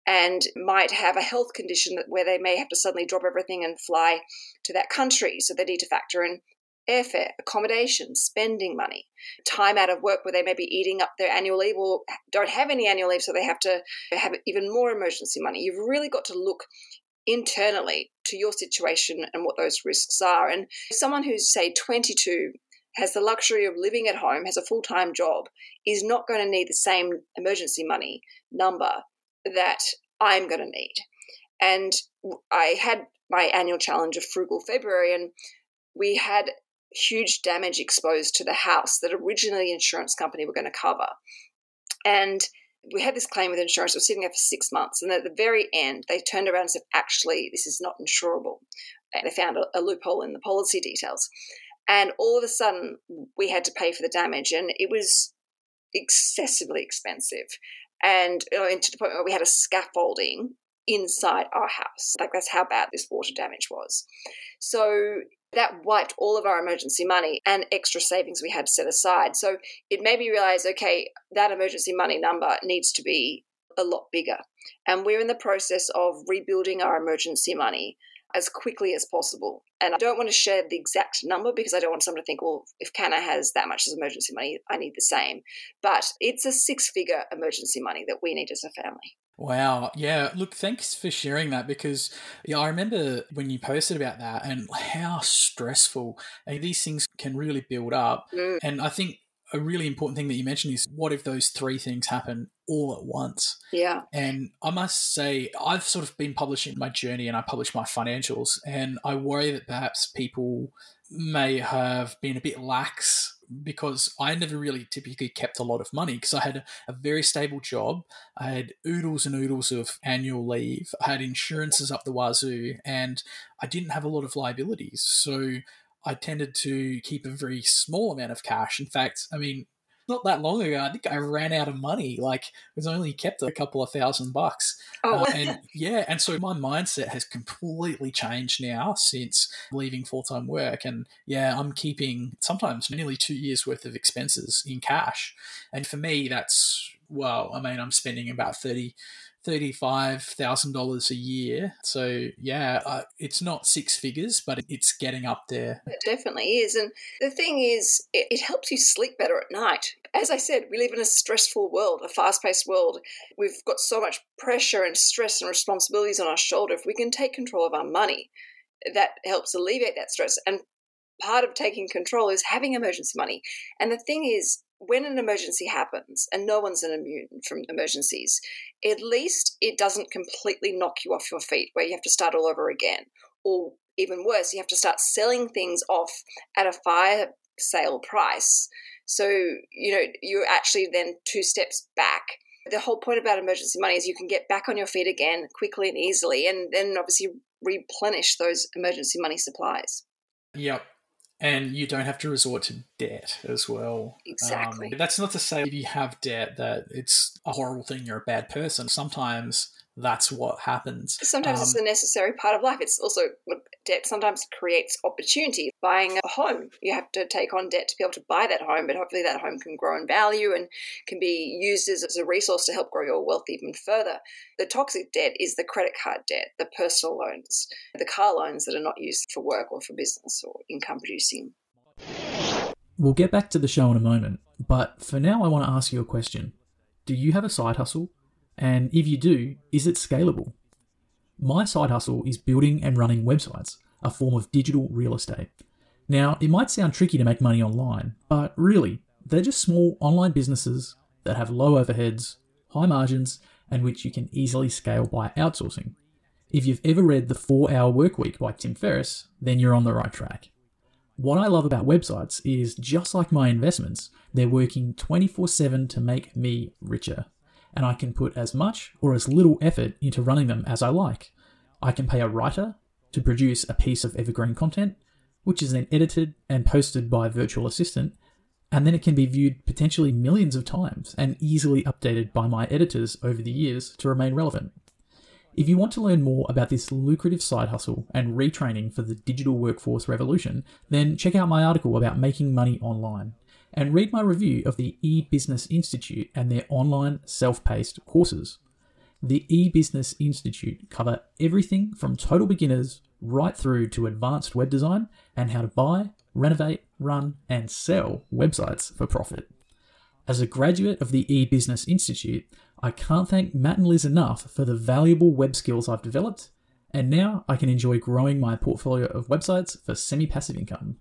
Speaker 3: and might have a health condition where they may have to suddenly drop everything and fly to that country. So they need to factor in airfare, accommodation, spending money, time out of work where they may be eating up their annual leave or don't have any annual leave, so they have to have even more emergency money. You've really got to look internally to your situation and what those risks are. And someone who's, say, 22 has the luxury of living at home, has a full time job, is not going to need the same emergency money number that I'm going to need. And I had my annual challenge of Frugal February, and we had huge damage exposed to the house that originally the insurance company were going to cover. And we had this claim with insurance. It was sitting there for six months. And at the very end, they turned around and said, actually, this is not insurable. And they found a, a loophole in the policy details. And all of a sudden, we had to pay for the damage. And it was excessively expensive. And you know, to the point where we had a scaffolding inside our house. Like that's how bad this water damage was. So that wiped all of our emergency money and extra savings we had set aside. So it made me realize okay, that emergency money number needs to be a lot bigger. And we're in the process of rebuilding our emergency money as quickly as possible. And I don't want to share the exact number because I don't want someone to think, well, if Canna has that much as emergency money, I need the same. But it's a six figure emergency money that we need as a family.
Speaker 2: Wow. Yeah. Look, thanks for sharing that because yeah, I remember when you posted about that and how stressful these things can really build up. Mm. And I think a really important thing that you mentioned is what if those three things happen all at once?
Speaker 3: Yeah.
Speaker 2: And I must say, I've sort of been publishing my journey and I publish my financials, and I worry that perhaps people may have been a bit lax because I never really typically kept a lot of money because I had a, a, very stable job. I had oodles and oodles of annual leave. I had insurances up the wazoo, and I didn't have a lot of liabilities. So I tended to keep a very small amount of cash. In fact, I mean, not that long ago, I think I ran out of money. Like, it was only kept a couple of thousand bucks. Oh. Uh, and yeah, and so my mindset has completely changed now since leaving full time work. And yeah, I'm keeping sometimes nearly two years worth of expenses in cash. And for me, that's, well, I mean, I'm spending about 30 $35,000 a year. So, yeah, uh, it's not six figures, but it's getting up there.
Speaker 3: It definitely is. And the thing is, it, it helps you sleep better at night. As I said, we live in a stressful world, a fast paced world. We've got so much pressure and stress and responsibilities on our shoulder. If we can take control of our money, that helps alleviate that stress. And part of taking control is having emergency money. And the thing is, when an emergency happens, and no one's immune from emergencies, at least it doesn't completely knock you off your feet where you have to start all over again. Or even worse, you have to start selling things off at a fire sale price. So, you know, you're actually then two steps back. The whole point about emergency money is you can get back on your feet again quickly and easily, and then obviously replenish those emergency money supplies.
Speaker 2: Yep and you don't have to resort to debt as well.
Speaker 3: Exactly.
Speaker 2: Um, that's not to say if you have debt that it's a horrible thing, you're a bad person. Sometimes that's what happens.
Speaker 3: Sometimes um, it's a necessary part of life. It's also what debt sometimes creates opportunity. Buying a home, you have to take on debt to be able to buy that home, but hopefully that home can grow in value and can be used as, as a resource to help grow your wealth even further. The toxic debt is the credit card debt, the personal loans, the car loans that are not used for work or for business or income producing.
Speaker 2: We'll get back to the show in a moment, but for now, I want to ask you a question. Do you have a side hustle? And if you do, is it scalable? My side hustle is building and running websites, a form of digital real estate. Now, it might sound tricky to make money online, but really, they're just small online businesses that have low overheads, high margins, and which you can easily scale by outsourcing. If you've ever read The 4 Hour Workweek by Tim Ferriss, then you're on the right track. What I love about websites is just like my investments, they're working 24 7 to make me richer and I can put as much or as little effort into running them as I like. I can pay a writer to produce a piece of evergreen content, which is then edited and posted by a virtual assistant, and then it can be viewed potentially millions of times and easily updated by my editors over the years to remain relevant. If you want to learn more about this lucrative side hustle and retraining for the digital workforce revolution, then check out my article about making money online and read my review of the eBusiness Institute and their online self paced courses. The eBusiness Institute cover everything from total beginners right through to advanced web design and how to buy, renovate, run, and sell websites for profit. As a graduate of the eBusiness Institute, I can't thank Matt and Liz enough for the valuable web skills I've developed, and now I can enjoy growing my portfolio of websites for semi passive income.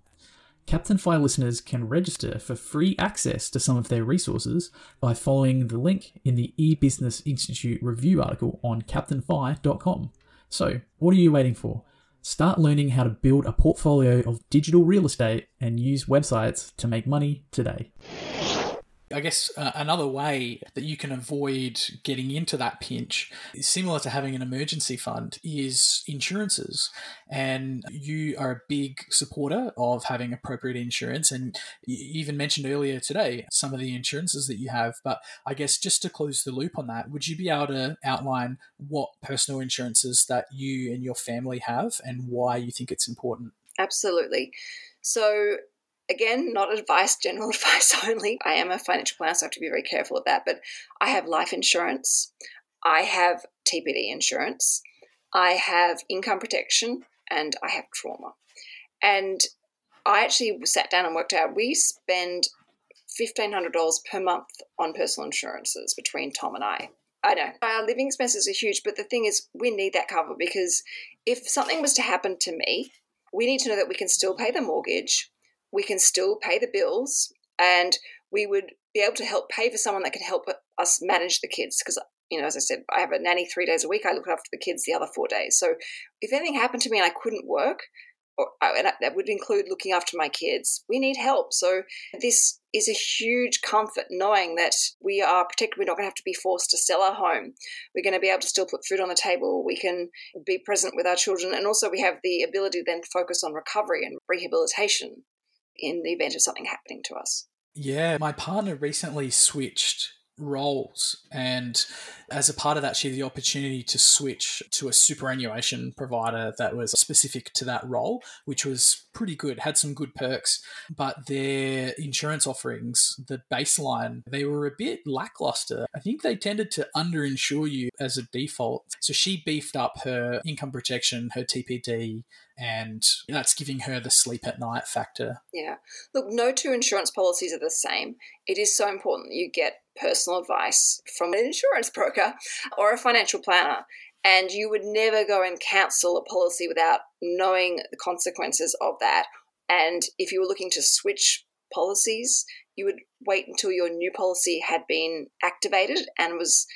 Speaker 2: Captain FI listeners can register for free access to some of their resources by following the link in the eBusiness Institute review article on captainfi.com. So, what are you waiting for? Start learning how to build a portfolio of digital real estate and use websites to make money today. I guess uh, another way that you can avoid getting into that pinch, similar to having an emergency fund, is insurances. And you are a big supporter of having appropriate insurance. And you even mentioned earlier today some of the insurances that you have. But I guess just to close the loop on that, would you be able to outline what personal insurances that you and your family have and why you think it's important?
Speaker 3: Absolutely. So, again, not advice, general advice only. I am a financial planner, so I have to be very careful of that. But I have life insurance, I have TPD insurance, I have income protection, and I have trauma. And I actually sat down and worked out we spend $1,500 per month on personal insurances between Tom and I. I know our living expenses are huge, but the thing is, we need that cover because if something was to happen to me, we need to know that we can still pay the mortgage, we can still pay the bills and we would be able to help pay for someone that can help us manage the kids because you know as i said i have a nanny three days a week i look after the kids the other four days. So if anything happened to me and i couldn't work or, uh, and that would include looking after my kids we need help. So this is a huge comfort knowing that we are protected we're not going to have to be forced to sell our home. We're going to be able to still put food on the table we can be present with our children and also we have the ability then to then focus on recovery and rehabilitation in the event of something happening to us.
Speaker 2: Yeah, my partner recently switched roles and as a part of that she had the opportunity to switch to a superannuation provider that was specific to that role which was pretty good had some good perks but their insurance offerings the baseline they were a bit lackluster i think they tended to underinsure you as a default so she beefed up her income protection her tpd and that's giving her the sleep at night factor.
Speaker 3: Yeah. Look, no two insurance policies are the same. It is so important that you get personal advice from an insurance broker or a financial planner. And you would never go and cancel a policy without knowing the consequences of that. And if you were looking to switch policies, you would wait until your new policy had been activated and was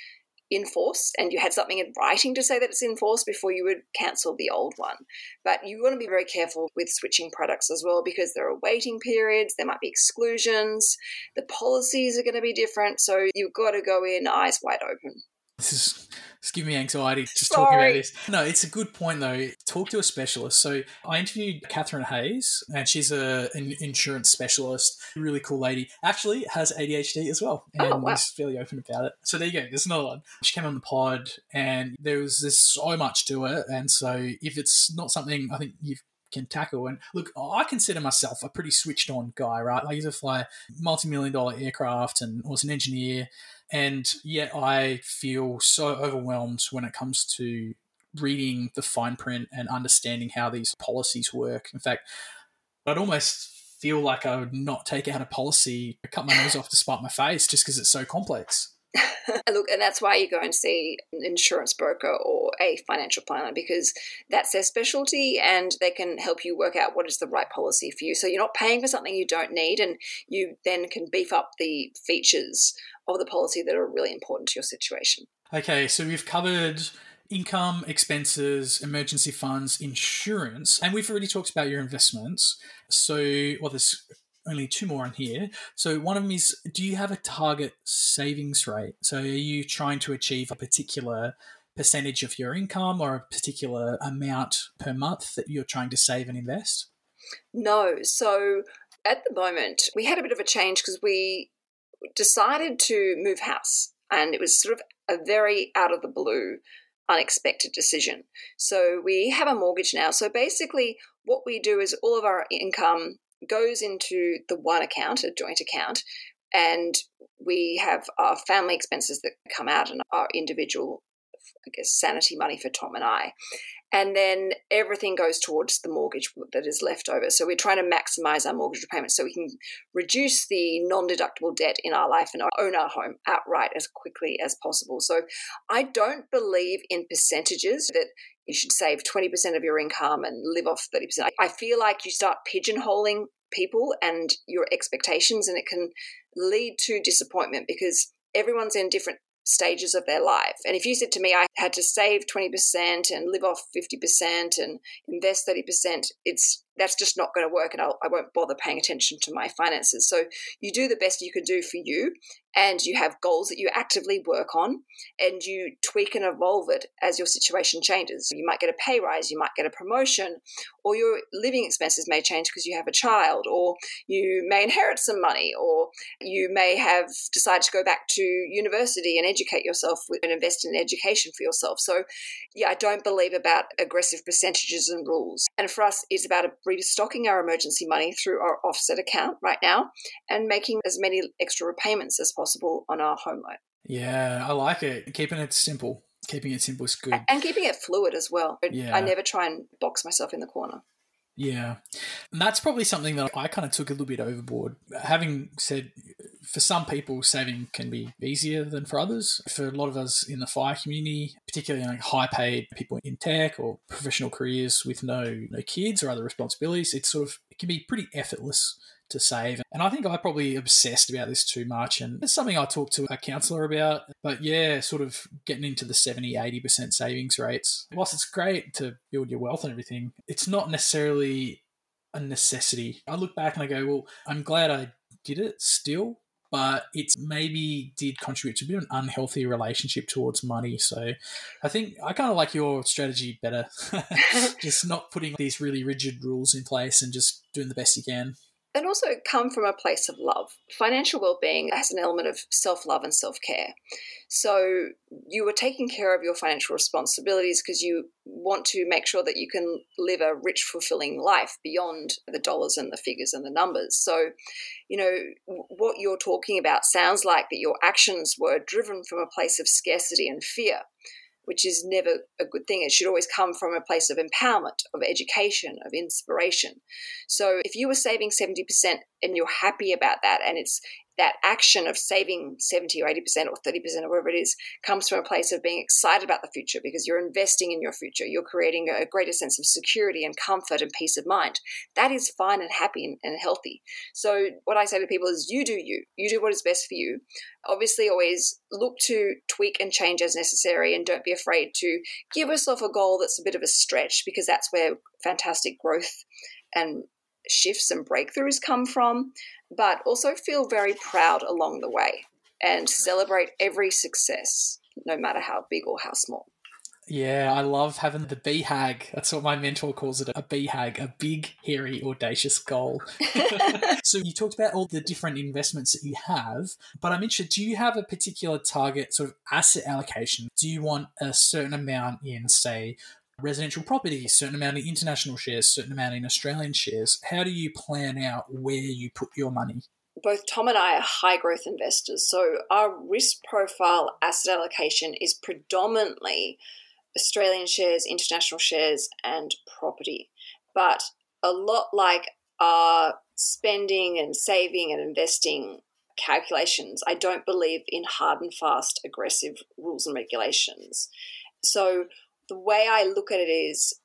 Speaker 3: in force and you had something in writing to say that it's in force before you would cancel the old one. But you want to be very careful with switching products as well because there are waiting periods, there might be exclusions, the policies are going to be different. So you've got to go in eyes wide open.
Speaker 2: This is It's giving me anxiety just talking about this. No, it's a good point though. Talk to a specialist. So I interviewed Catherine Hayes, and she's a an insurance specialist. Really cool lady. Actually, has ADHD as well,
Speaker 3: Oh,
Speaker 2: and
Speaker 3: wow.
Speaker 2: is fairly open about it. So there you go. There's another one. She came on the pod, and there was there's so much to it. And so if it's not something I think you can tackle, and look, I consider myself a pretty switched on guy, right? I used to fly multi million dollar aircraft and was an engineer and yet I feel so overwhelmed when it comes to reading the fine print and understanding how these policies work. In fact, I'd almost feel like I would not take out a policy, cut my nose off to spite my face just because it's so complex.
Speaker 3: Look, and that's why you go and see an insurance broker or a financial planner because that's their specialty and they can help you work out what is the right policy for you. So you're not paying for something you don't need and you then can beef up the features of the policy that are really important to your situation.
Speaker 2: Okay, so we've covered income, expenses, emergency funds, insurance, and we've already talked about your investments. So, well, there's only two more on here. So, one of them is do you have a target savings rate? So, are you trying to achieve a particular percentage of your income or a particular amount per month that you're trying to save and invest?
Speaker 3: No. So at the moment, we had a bit of a change because we decided to move house, and it was sort of a very out of the blue, unexpected decision. So we have a mortgage now. So basically, what we do is all of our income goes into the one account, a joint account, and we have our family expenses that come out and our individual, I guess, sanity money for Tom and I and then everything goes towards the mortgage that is left over. So we're trying to maximize our mortgage repayments so we can reduce the non-deductible debt in our life and own our home outright as quickly as possible. So I don't believe in percentages that you should save 20% of your income and live off 30%. I feel like you start pigeonholing people and your expectations and it can lead to disappointment because everyone's in different stages of their life. And if you said to me, I had to save 20% and live off 50% and invest 30%, it's that's just not going to work and I'll, I won't bother paying attention to my finances. So you do the best you can do for you and you have goals that you actively work on and you tweak and evolve it as your situation changes. You might get a pay rise, you might get a promotion, or your living expenses may change because you have a child, or you may inherit some money, or you may have decided to go back to university and educate yourself and invest in education for yourself. So, yeah, I don't believe about aggressive percentages and rules. And for us, it's about restocking our emergency money through our offset account right now and making as many extra repayments as possible on our home loan.
Speaker 2: Yeah, I like it. Keeping it simple. Keeping it simple is good.
Speaker 3: And keeping it fluid as well.
Speaker 2: Yeah.
Speaker 3: I never try and box myself in the corner.
Speaker 2: Yeah. And that's probably something that I kind of took a little bit overboard. Having said, for some people, saving can be easier than for others. For a lot of us in the fire community, particularly like high paid people in tech or professional careers with no, no kids or other responsibilities, it's sort of, it can be pretty effortless to save. And I think I probably obsessed about this too much. And it's something I talked to a counselor about. But yeah, sort of getting into the 70, 80% savings rates. Whilst it's great to build your wealth and everything, it's not necessarily a necessity. I look back and I go, well, I'm glad I did it still. But it's maybe did contribute to a bit of an unhealthy relationship towards money. So I think I kind of like your strategy better. just not putting these really rigid rules in place and just doing the best you can
Speaker 3: and also come from a place of love. Financial well-being has an element of self-love and self-care. So you are taking care of your financial responsibilities because you want to make sure that you can live a rich, fulfilling life beyond the dollars and the figures and the numbers. So, you know, what you're talking about sounds like that your actions were driven from a place of scarcity and fear which is never a good thing. It should always come from a place of empowerment, of education, of inspiration. So if you were saving 70% and you're happy about that, and it's that action of saving 70 or 80% or 30% or whatever it is comes from a place of being excited about the future because you're investing in your future. You're creating a greater sense of security and comfort and peace of mind. That is fine and happy and, healthy. So, what I say to people is you do you. You do what is best for you. Obviously, always look to tweak and change as necessary and don't be afraid to give yourself a goal that's a bit of a stretch because that's where fantastic growth and shifts and breakthroughs come from, but also feel very proud along the way and celebrate every success. no matter how big or how small.
Speaker 2: Yeah, I love having the BHAG. That's what my mentor calls it a BHAG, a big, hairy, audacious goal. so you talked about all the different investments that you have, but I'm interested, do you have a particular target sort of asset allocation? Do you want a certain amount in, say, residential property, certain amount in international shares, certain amount in Australian shares? How do you plan out where you put your money?
Speaker 3: both Tom and I are high growth investors. So our risk profile asset allocation is predominantly Australian shares, international shares, and property. But a lot like our spending and saving and investing calculations, I don't believe in hard and fast aggressive rules and regulations. So the way I look at it is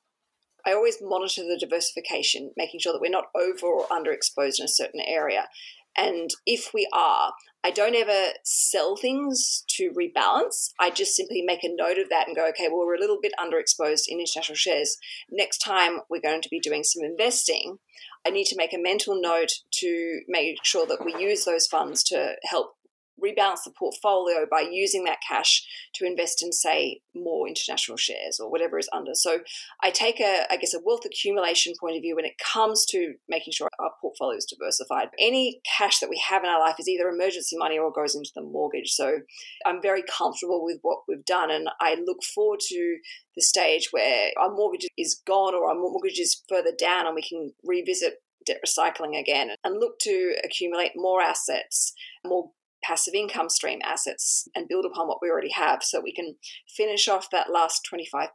Speaker 3: I always monitor the diversification, making sure that we're not over or underexposed in a certain area. And if we are, I don't ever sell things to rebalance. I just simply make a note of that and go, okay, well, we're a little bit underexposed in international shares. Next time we're going to be doing some investing, I need to make a mental note to make sure that we use those funds to help rebalance the portfolio by using that cash to invest in, say, more international shares or whatever is under. So I take a, I guess, a wealth accumulation point of view when it comes to making sure our portfolio is diversified. Any cash that we have in our life is either emergency money or goes into the mortgage. So I'm very comfortable with what we've done, and I look forward to the stage where our mortgage is gone or our mortgage is further down and we can revisit debt recycling again and look to accumulate more assets, more passive income stream assets and build upon what we already have so we can finish off that last 25%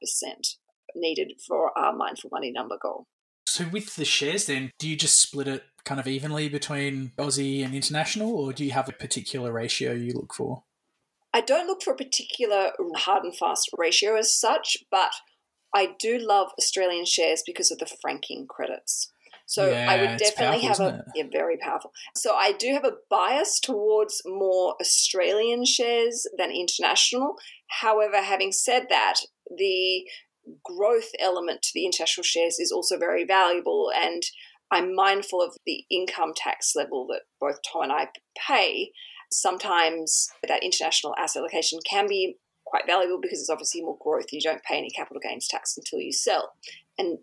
Speaker 3: needed for our mindful money number goal.
Speaker 2: So, with the shares, then, do you just split it kind of evenly between Aussie and international, or do you have a particular ratio you look for?
Speaker 3: I don't look for a particular hard and fast ratio as such, but I do love Australian shares because of the franking credits. So yeah, I would definitely powerful, have a yeah, very powerful. So I do have a bias towards more Australian shares than international. However, having said that, the growth element to the international shares is also very valuable and I'm mindful of the income tax level that both Tom and I pay. Sometimes that international asset allocation can be quite valuable because it's obviously more growth. You don't pay any capital gains tax until you sell. And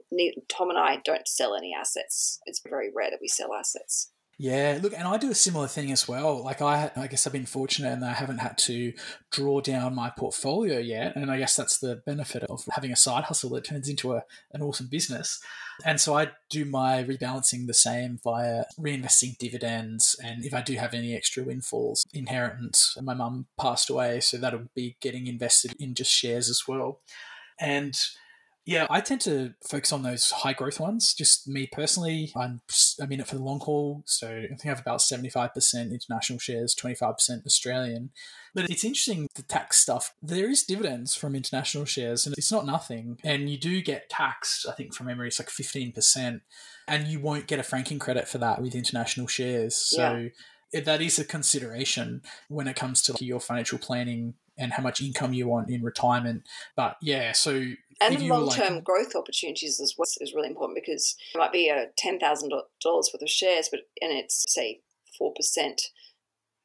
Speaker 3: Tom and I don't sell any assets. It's very rare that we sell assets.
Speaker 2: Yeah, look, and I do a similar thing as well. Like I, I guess I've been fortunate and I haven't had to draw down my portfolio yet, and I guess that's the benefit of having a side hustle that turns into a, an awesome business. And so I do my rebalancing the same via reinvesting dividends, and if I do have any extra windfalls, inheritance. My mum passed away, so that'll be getting invested in just shares as well. And yeah, I tend to focus on those high growth ones. Just me personally, I'm I'm in it for the long haul. So I think I have about seventy five percent international shares, twenty five percent Australian. But it's interesting the tax stuff. There is dividends from international shares, and it's not nothing. And you do get taxed. I think from memory, it's like fifteen percent, and you won't get a franking credit for that with international shares. So. Yeah. That is a consideration when it comes to your financial planning and how much income you want in retirement. But yeah, so
Speaker 3: and the long term like, growth opportunities as well is really important because it might be a ten thousand dollars worth of shares, but and it's say four percent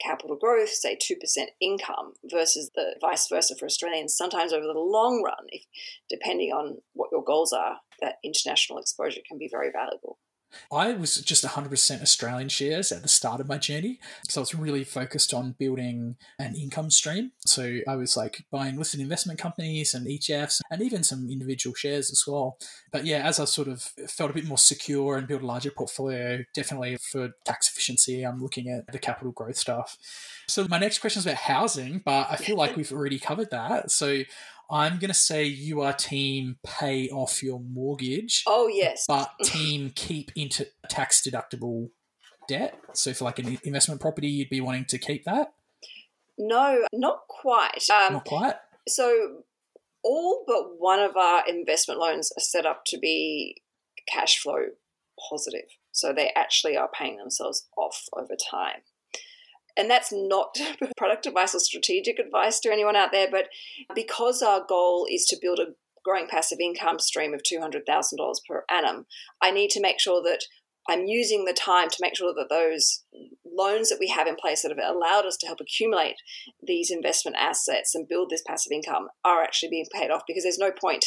Speaker 3: capital growth, say two percent income, versus the vice versa for Australians. Sometimes over the long run, if depending on what your goals are, that international exposure can be very valuable.
Speaker 2: I was just 100% Australian shares at the start of my journey. So I was really focused on building an income stream. So I was like buying listed investment companies and ETFs and even some individual shares as well. But yeah, as I sort of felt a bit more secure and built a larger portfolio, definitely for tax efficiency, I'm looking at the capital growth stuff. So my next question is about housing, but I feel like we've already covered that. So I'm going to say you are team pay off your mortgage.
Speaker 3: Oh, yes.
Speaker 2: But team keep into tax deductible debt. So for like an investment property, you'd be wanting to keep that?
Speaker 3: No, not quite. Um,
Speaker 2: not quite.
Speaker 3: So all but one of our investment loans are set up to be cash flow positive. So they actually are paying themselves off over time and that's not product advice or strategic advice to anyone out there, but because our goal is to build a growing passive income stream of $200,000 per annum, I need to make sure that I'm using the time to make sure that those loans that we have in place that have allowed us to help accumulate these investment assets and build this passive income are actually being paid off because there's no point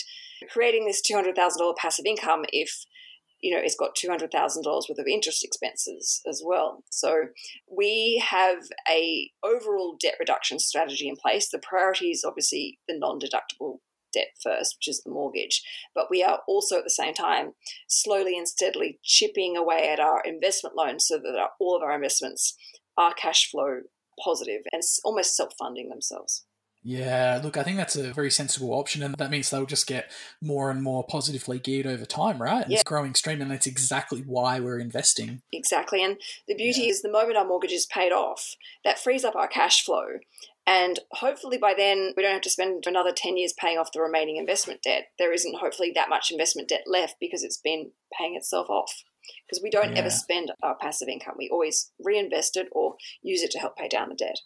Speaker 3: creating this $200,000 passive income if you know it's got $200,000 worth of interest expenses as well. So we have a overall debt reduction strategy in place. The priority is obviously the non-deductible debt first, which is the mortgage. But we are also at the same time slowly and steadily chipping away at our investment loans so that all of our investments are cash flow positive and almost self funding themselves.
Speaker 2: Yeah, look, I think that's a very sensible option, and that means they'll just get more and more positively geared over time, right? Yeah. It's growing stream, and that's exactly why we're investing.
Speaker 3: Exactly, and the beauty yeah. is the moment our mortgage is paid off, that frees up our cash flow, and hopefully by then, we don't have to spend another 10 years paying off the remaining investment debt. There isn't hopefully that much investment debt left because it's been paying itself off. Because we don't yeah. ever spend our passive income, we always reinvest it or use it to help pay down the debt.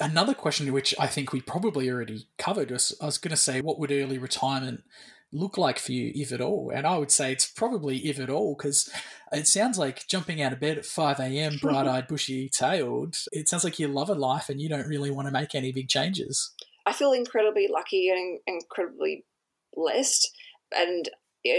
Speaker 2: Another question, which I think we probably already covered, was I was going to say, what would early retirement look like for you, if at all? And I would say it's probably if at all, because it sounds like jumping out of bed at 5 a.m., bright eyed, bushy tailed, it sounds like you love a life and you don't really want to make any big changes.
Speaker 3: I feel incredibly lucky and incredibly blessed. And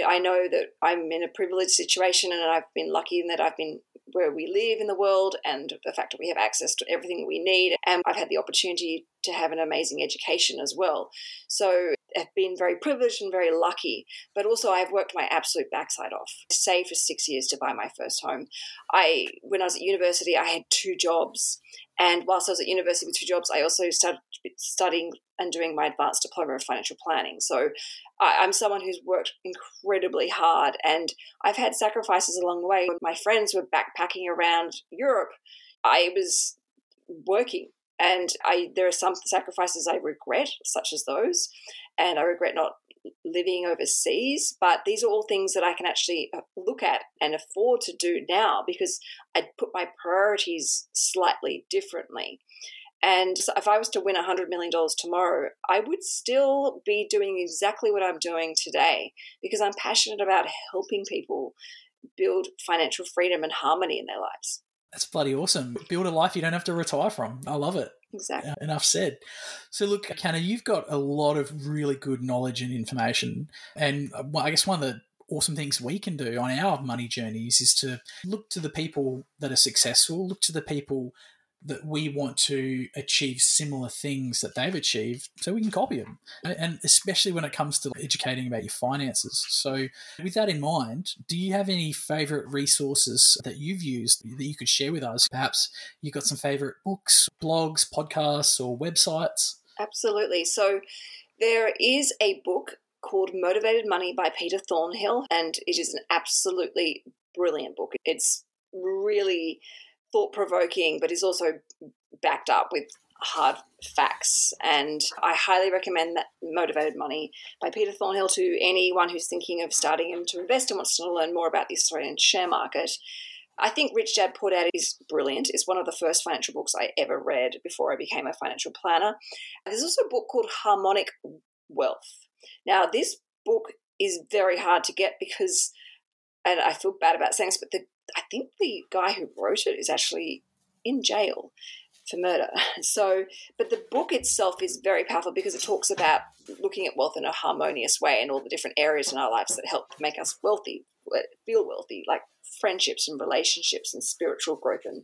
Speaker 3: I know that I'm in a privileged situation and I've been lucky in that I've been where we live in the world and the fact that we have access to everything we need. And I've had the opportunity to have an amazing education as well. So I've been very privileged and very lucky, but also I've worked my absolute backside off. Saved for six years to buy my first home. I, when I was at university, I had two jobs. And whilst I was at university with two jobs, I also started studying and doing my advanced diploma in financial planning. So I, am someone who's worked incredibly hard, and I've had sacrifices along the way. When my friends were backpacking around Europe, I was working, and I there are some sacrifices I regret, such as those, and I regret not living overseas. But these are all things that I can actually uh, look at and afford to do now because I put my priorities slightly differently. And if I was to win $100 million tomorrow, I would still be doing exactly what I'm doing today because I'm passionate about helping people build financial freedom and harmony in their lives.
Speaker 2: That's bloody awesome. Build a life you don't have to retire from. I love it.
Speaker 3: Exactly.
Speaker 2: enough said. So, look, Canna, you've got a lot of really good knowledge and information. And uh, I guess one of the awesome things we can do on our money journeys is to look to the people that are successful, look to the people that we want to achieve similar things that they've achieved so we can copy them. And especially when it comes to educating about your finances. So, with that in mind, do you have any favorite resources that you've used that you could share with us? Perhaps you've got some favorite books, blogs, podcasts, or websites?
Speaker 3: Absolutely. So, there is a book called Motivated Money by Peter Thornhill, and it is an absolutely brilliant book. It's really thought provoking, but is also backed up with hard facts. And I highly recommend that Motivated Money by Peter Thornhill to anyone who's thinking of starting to invest and wants to learn more about the Australian share market. I think Rich Dad Poor Dad is brilliant. It's one of the first financial books I ever read before I became a financial planner. There's also a book called Harmonic Wealth. Now, this book is very hard to get because, and I feel bad about saying this, but the I think the guy who wrote it is actually in jail for murder. So, but the book itself is very powerful because it talks about looking at wealth in a harmonious way and all the different areas in our lives that help make us wealthy, feel wealthy, like friendships and relationships and spiritual growth and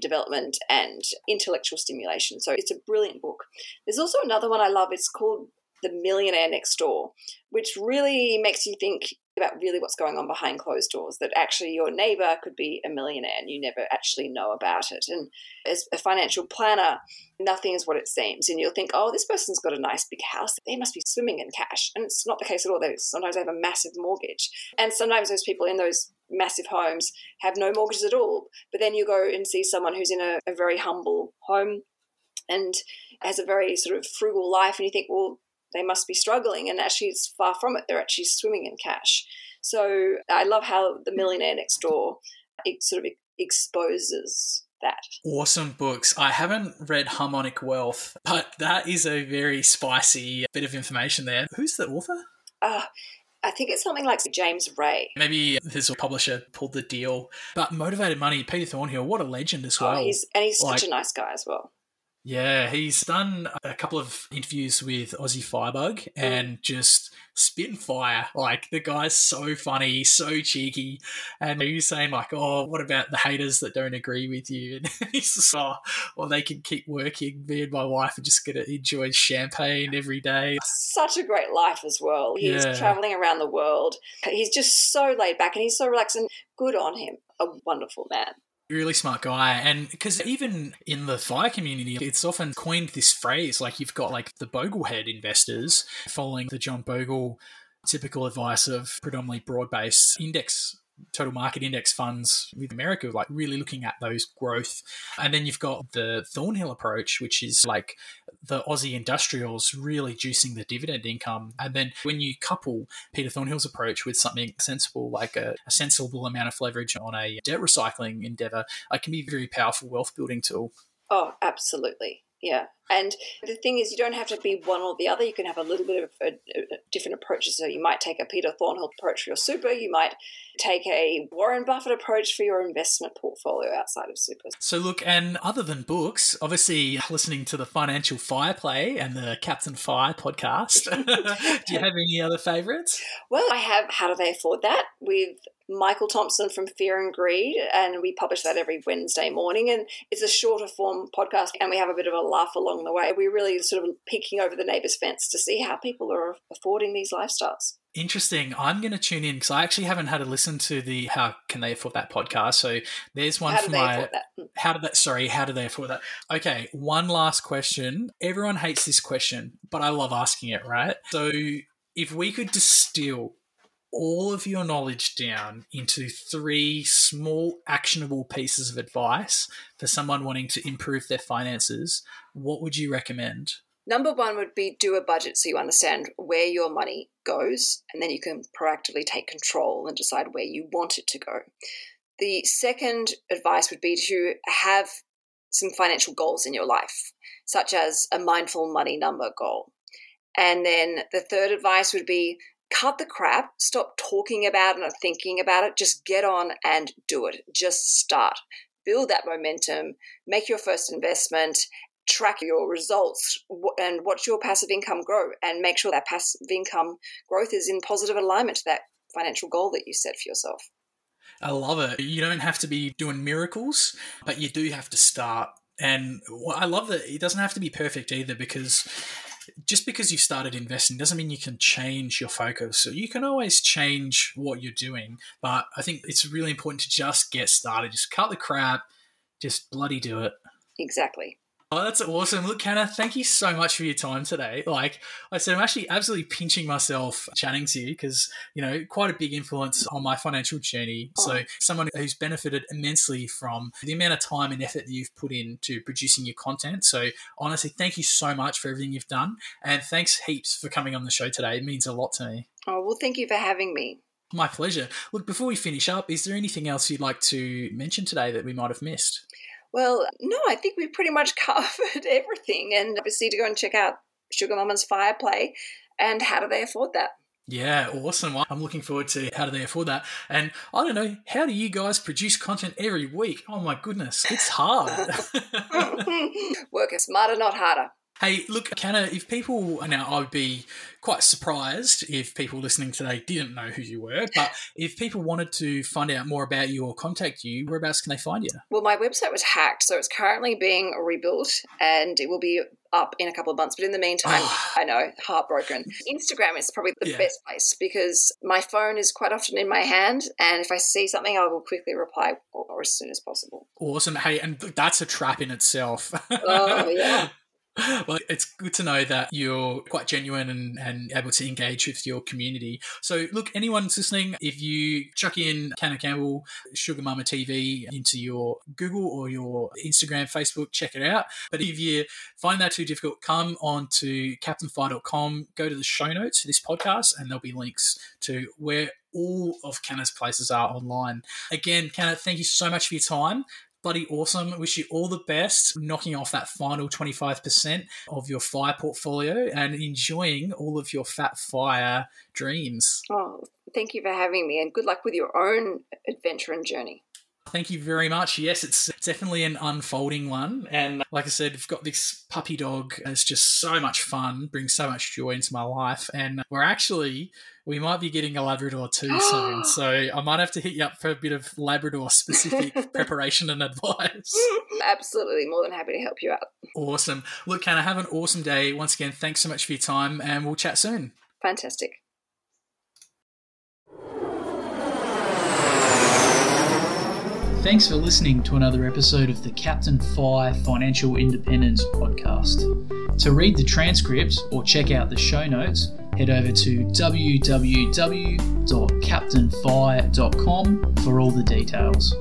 Speaker 3: development and intellectual stimulation. So it's a brilliant book. There's also another one I love. It's called The Millionaire Next Door, which really makes you think about really what's going on behind closed doors, that actually your neighbor could be a millionaire and you never actually know about it. And as a financial planner, nothing is what it seems. And you'll think, oh, this person's got a nice big house. They must be swimming in cash. And it's not the case at all. They, sometimes they have a massive mortgage. And sometimes those people in those massive homes have no mortgages at all. But then you go and see someone who's in a, a very humble home and has a very sort of frugal life, and you think, well, they must be struggling. And actually, it's far from it. They're actually swimming in cash. So I love how the millionaire next door it sort of exposes that.
Speaker 2: Awesome books. I haven't read Harmonic Wealth, but that is a very spicy bit of information there. Who's the author?
Speaker 3: Uh, I think it's something like James Ray.
Speaker 2: Maybe this publisher pulled the deal. But Motivated Money, Peter Thornhill, what a legend as well.
Speaker 3: Oh, he's, and he's like, such a nice guy as well.
Speaker 2: Yeah, he's done a couple of interviews with Aussie Firebug and just spitting fire. Like the guy's so funny, so cheeky, and he's saying like, "Oh, what about the haters that don't agree with you?" And he's just, "Oh, well, they can keep working. Me and my wife are just gonna enjoy champagne every day."
Speaker 3: Such a great life as well. He's yeah. traveling around the world. He's just so laid back and he's so relaxed and good on him. A wonderful man
Speaker 2: really smart guy and because even in the fire community it's often coined this phrase like you've got like the boglehead investors following the john bogle typical advice of predominantly broad-based index total market index funds with America, like really looking at those growth. And then you've got the Thornhill approach, which is like the Aussie industrials really juicing the dividend income. And then when you couple Peter Thornhill's approach with something sensible, like a, a sensible amount of leverage on a debt recycling endeavor, it can be a very powerful wealth building tool.
Speaker 3: Oh, absolutely. Yeah. And the thing is, you don't have to be one or the other. You can have a little bit of a, a different approaches. So you might take a Peter Thornhill approach for your super. You might take a Warren Buffett approach for your investment portfolio outside of super.
Speaker 2: So look, and other than books, obviously listening to the Financial FirePlay and the Captain Fi podcast. Do you have any other favorites?
Speaker 3: Well, I have How Do They Afford That with Michael Thompson from Fear and Greed, and we publish that every Wednesday morning. And it's a shorter form podcast, and we have a bit of a laugh along the way. We're really sort of peeking over the neighbour's fence to see how people are affording these lifestyles.
Speaker 2: Interesting. I'm going to tune in because I actually haven't had a listen to the How Can They Afford That podcast. So there's one
Speaker 3: how
Speaker 2: for
Speaker 3: my.
Speaker 2: Hmm. How did that? Sorry, how do they afford that? Okay, one last question. Everyone hates this question, but I love asking it, right? So if we could distill all of your knowledge down into three small actionable pieces of advice for someone wanting to improve their finances, what would you recommend?
Speaker 3: Number one would be do a budget so you understand where your money goes, and then you can proactively take control and decide where you want it to go. The second advice would be to have some financial goals in your life, such as a mindful money number goal. And then the third advice would be cut the crap, stop talking about it and thinking about it, just get on and do it. Just start. Build that momentum, make your first investment, track your results and watch your passive income grow and make sure that passive income growth is in positive alignment to that financial goal that you set for yourself.
Speaker 2: I love it. You don't have to be doing miracles, but you do have to start. And I love that it doesn't have to be perfect either because just because you've started investing doesn't mean you can change your focus. So you can always change what you're doing, but I think it's really important to just get started. Just cut the crap, just bloody do it.
Speaker 3: Exactly.
Speaker 2: Oh, that's awesome. Look, Canna, thank you so much for your time today. Like I said, I'm actually absolutely pinching myself chatting to you because, you know, quite a big influence on my financial journey. Oh. So, someone who's benefited immensely from the amount of time and effort that you've put into producing your content. So, honestly, thank you so much for everything you've done. And thanks heaps for coming on the show today. It means a lot to me.
Speaker 3: Oh, well, thank you for having me.
Speaker 2: My pleasure. Look, before we finish up, is there anything else you'd like to mention today that we might have missed?
Speaker 3: Well, no, I think we've pretty much covered everything. And obviously, to go and check out Sugar Mamma's FirePlay and how do they afford that?
Speaker 2: Yeah, awesome. I'm looking forward to how do they afford that. And I don't know, how do you guys produce content every week? Oh my goodness, it's hard.
Speaker 3: Work smarter, not harder.
Speaker 2: Hey, look, Canna, if people now, I would be quite surprised if people listening today didn't know who you were. But if people wanted to find out more about you or contact you, whereabouts can they find you?
Speaker 3: Well, my website was hacked, so it's currently being rebuilt and it will be up in a couple of months. But in the meantime, ah. I know, heartbroken. Instagram is probably the yeah. best place because my phone is quite often in my hand. And if I see something, I will quickly reply or, or as soon as possible.
Speaker 2: Awesome. Hey, and that's a trap in itself.
Speaker 3: oh, yeah.
Speaker 2: well, it's good to know that you're quite genuine and, and able to engage with your community. So, look, anyone's listening, if you chuck in Canna Campbell, Sugar Mamma TV into your Google or your Instagram, Facebook, check it out. But if you find that too difficult, come on to captainfi.com, go to the show notes for this podcast, and there'll be links to where all of Canna's places are online. Again, Canna, thank you so much for your time bloody awesome. Wish you all the best, knocking off that final 25% of your fire portfolio and enjoying all of your fat fire dreams.
Speaker 3: Oh, thank you for having me and good luck with your own adventure and journey.
Speaker 2: Thank you very much. Yes, it's definitely an unfolding one. And like I said, we've got this puppy dog. It's just so much fun, brings so much joy into my life. And we're actually, we might be getting a Labrador too soon. So I might have to hit you up for a bit of Labrador specific preparation and advice.
Speaker 3: Absolutely. More than happy to help you out.
Speaker 2: Awesome. Look, Canna, have an awesome day. Once again, thanks so much for your time and we'll chat soon.
Speaker 3: Fantastic.
Speaker 2: Thanks for listening to another episode of the Captain Fi Financial Independence podcast. To read the transcripts or check out the show notes, head over to www.captainfi.com for all the details.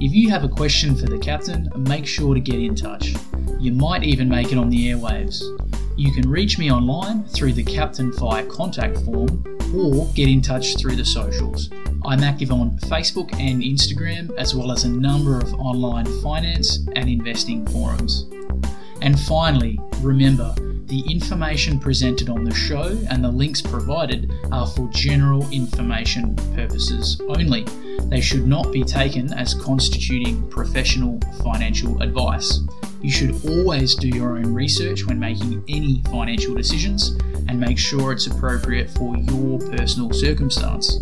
Speaker 2: If you have a question for the captain, make sure to get in touch. You might even make it on the airwaves. You can reach me online through the Captain Fi contact form or get in touch through the socials. I'm active on Facebook and Instagram, as well as a number of online finance and investing forums. And finally, remember the information presented on the show and the links provided are for general information purposes only. They should not be taken as constituting professional financial advice. You should always do your own research when making any financial decisions and make sure it's appropriate for your personal circumstance.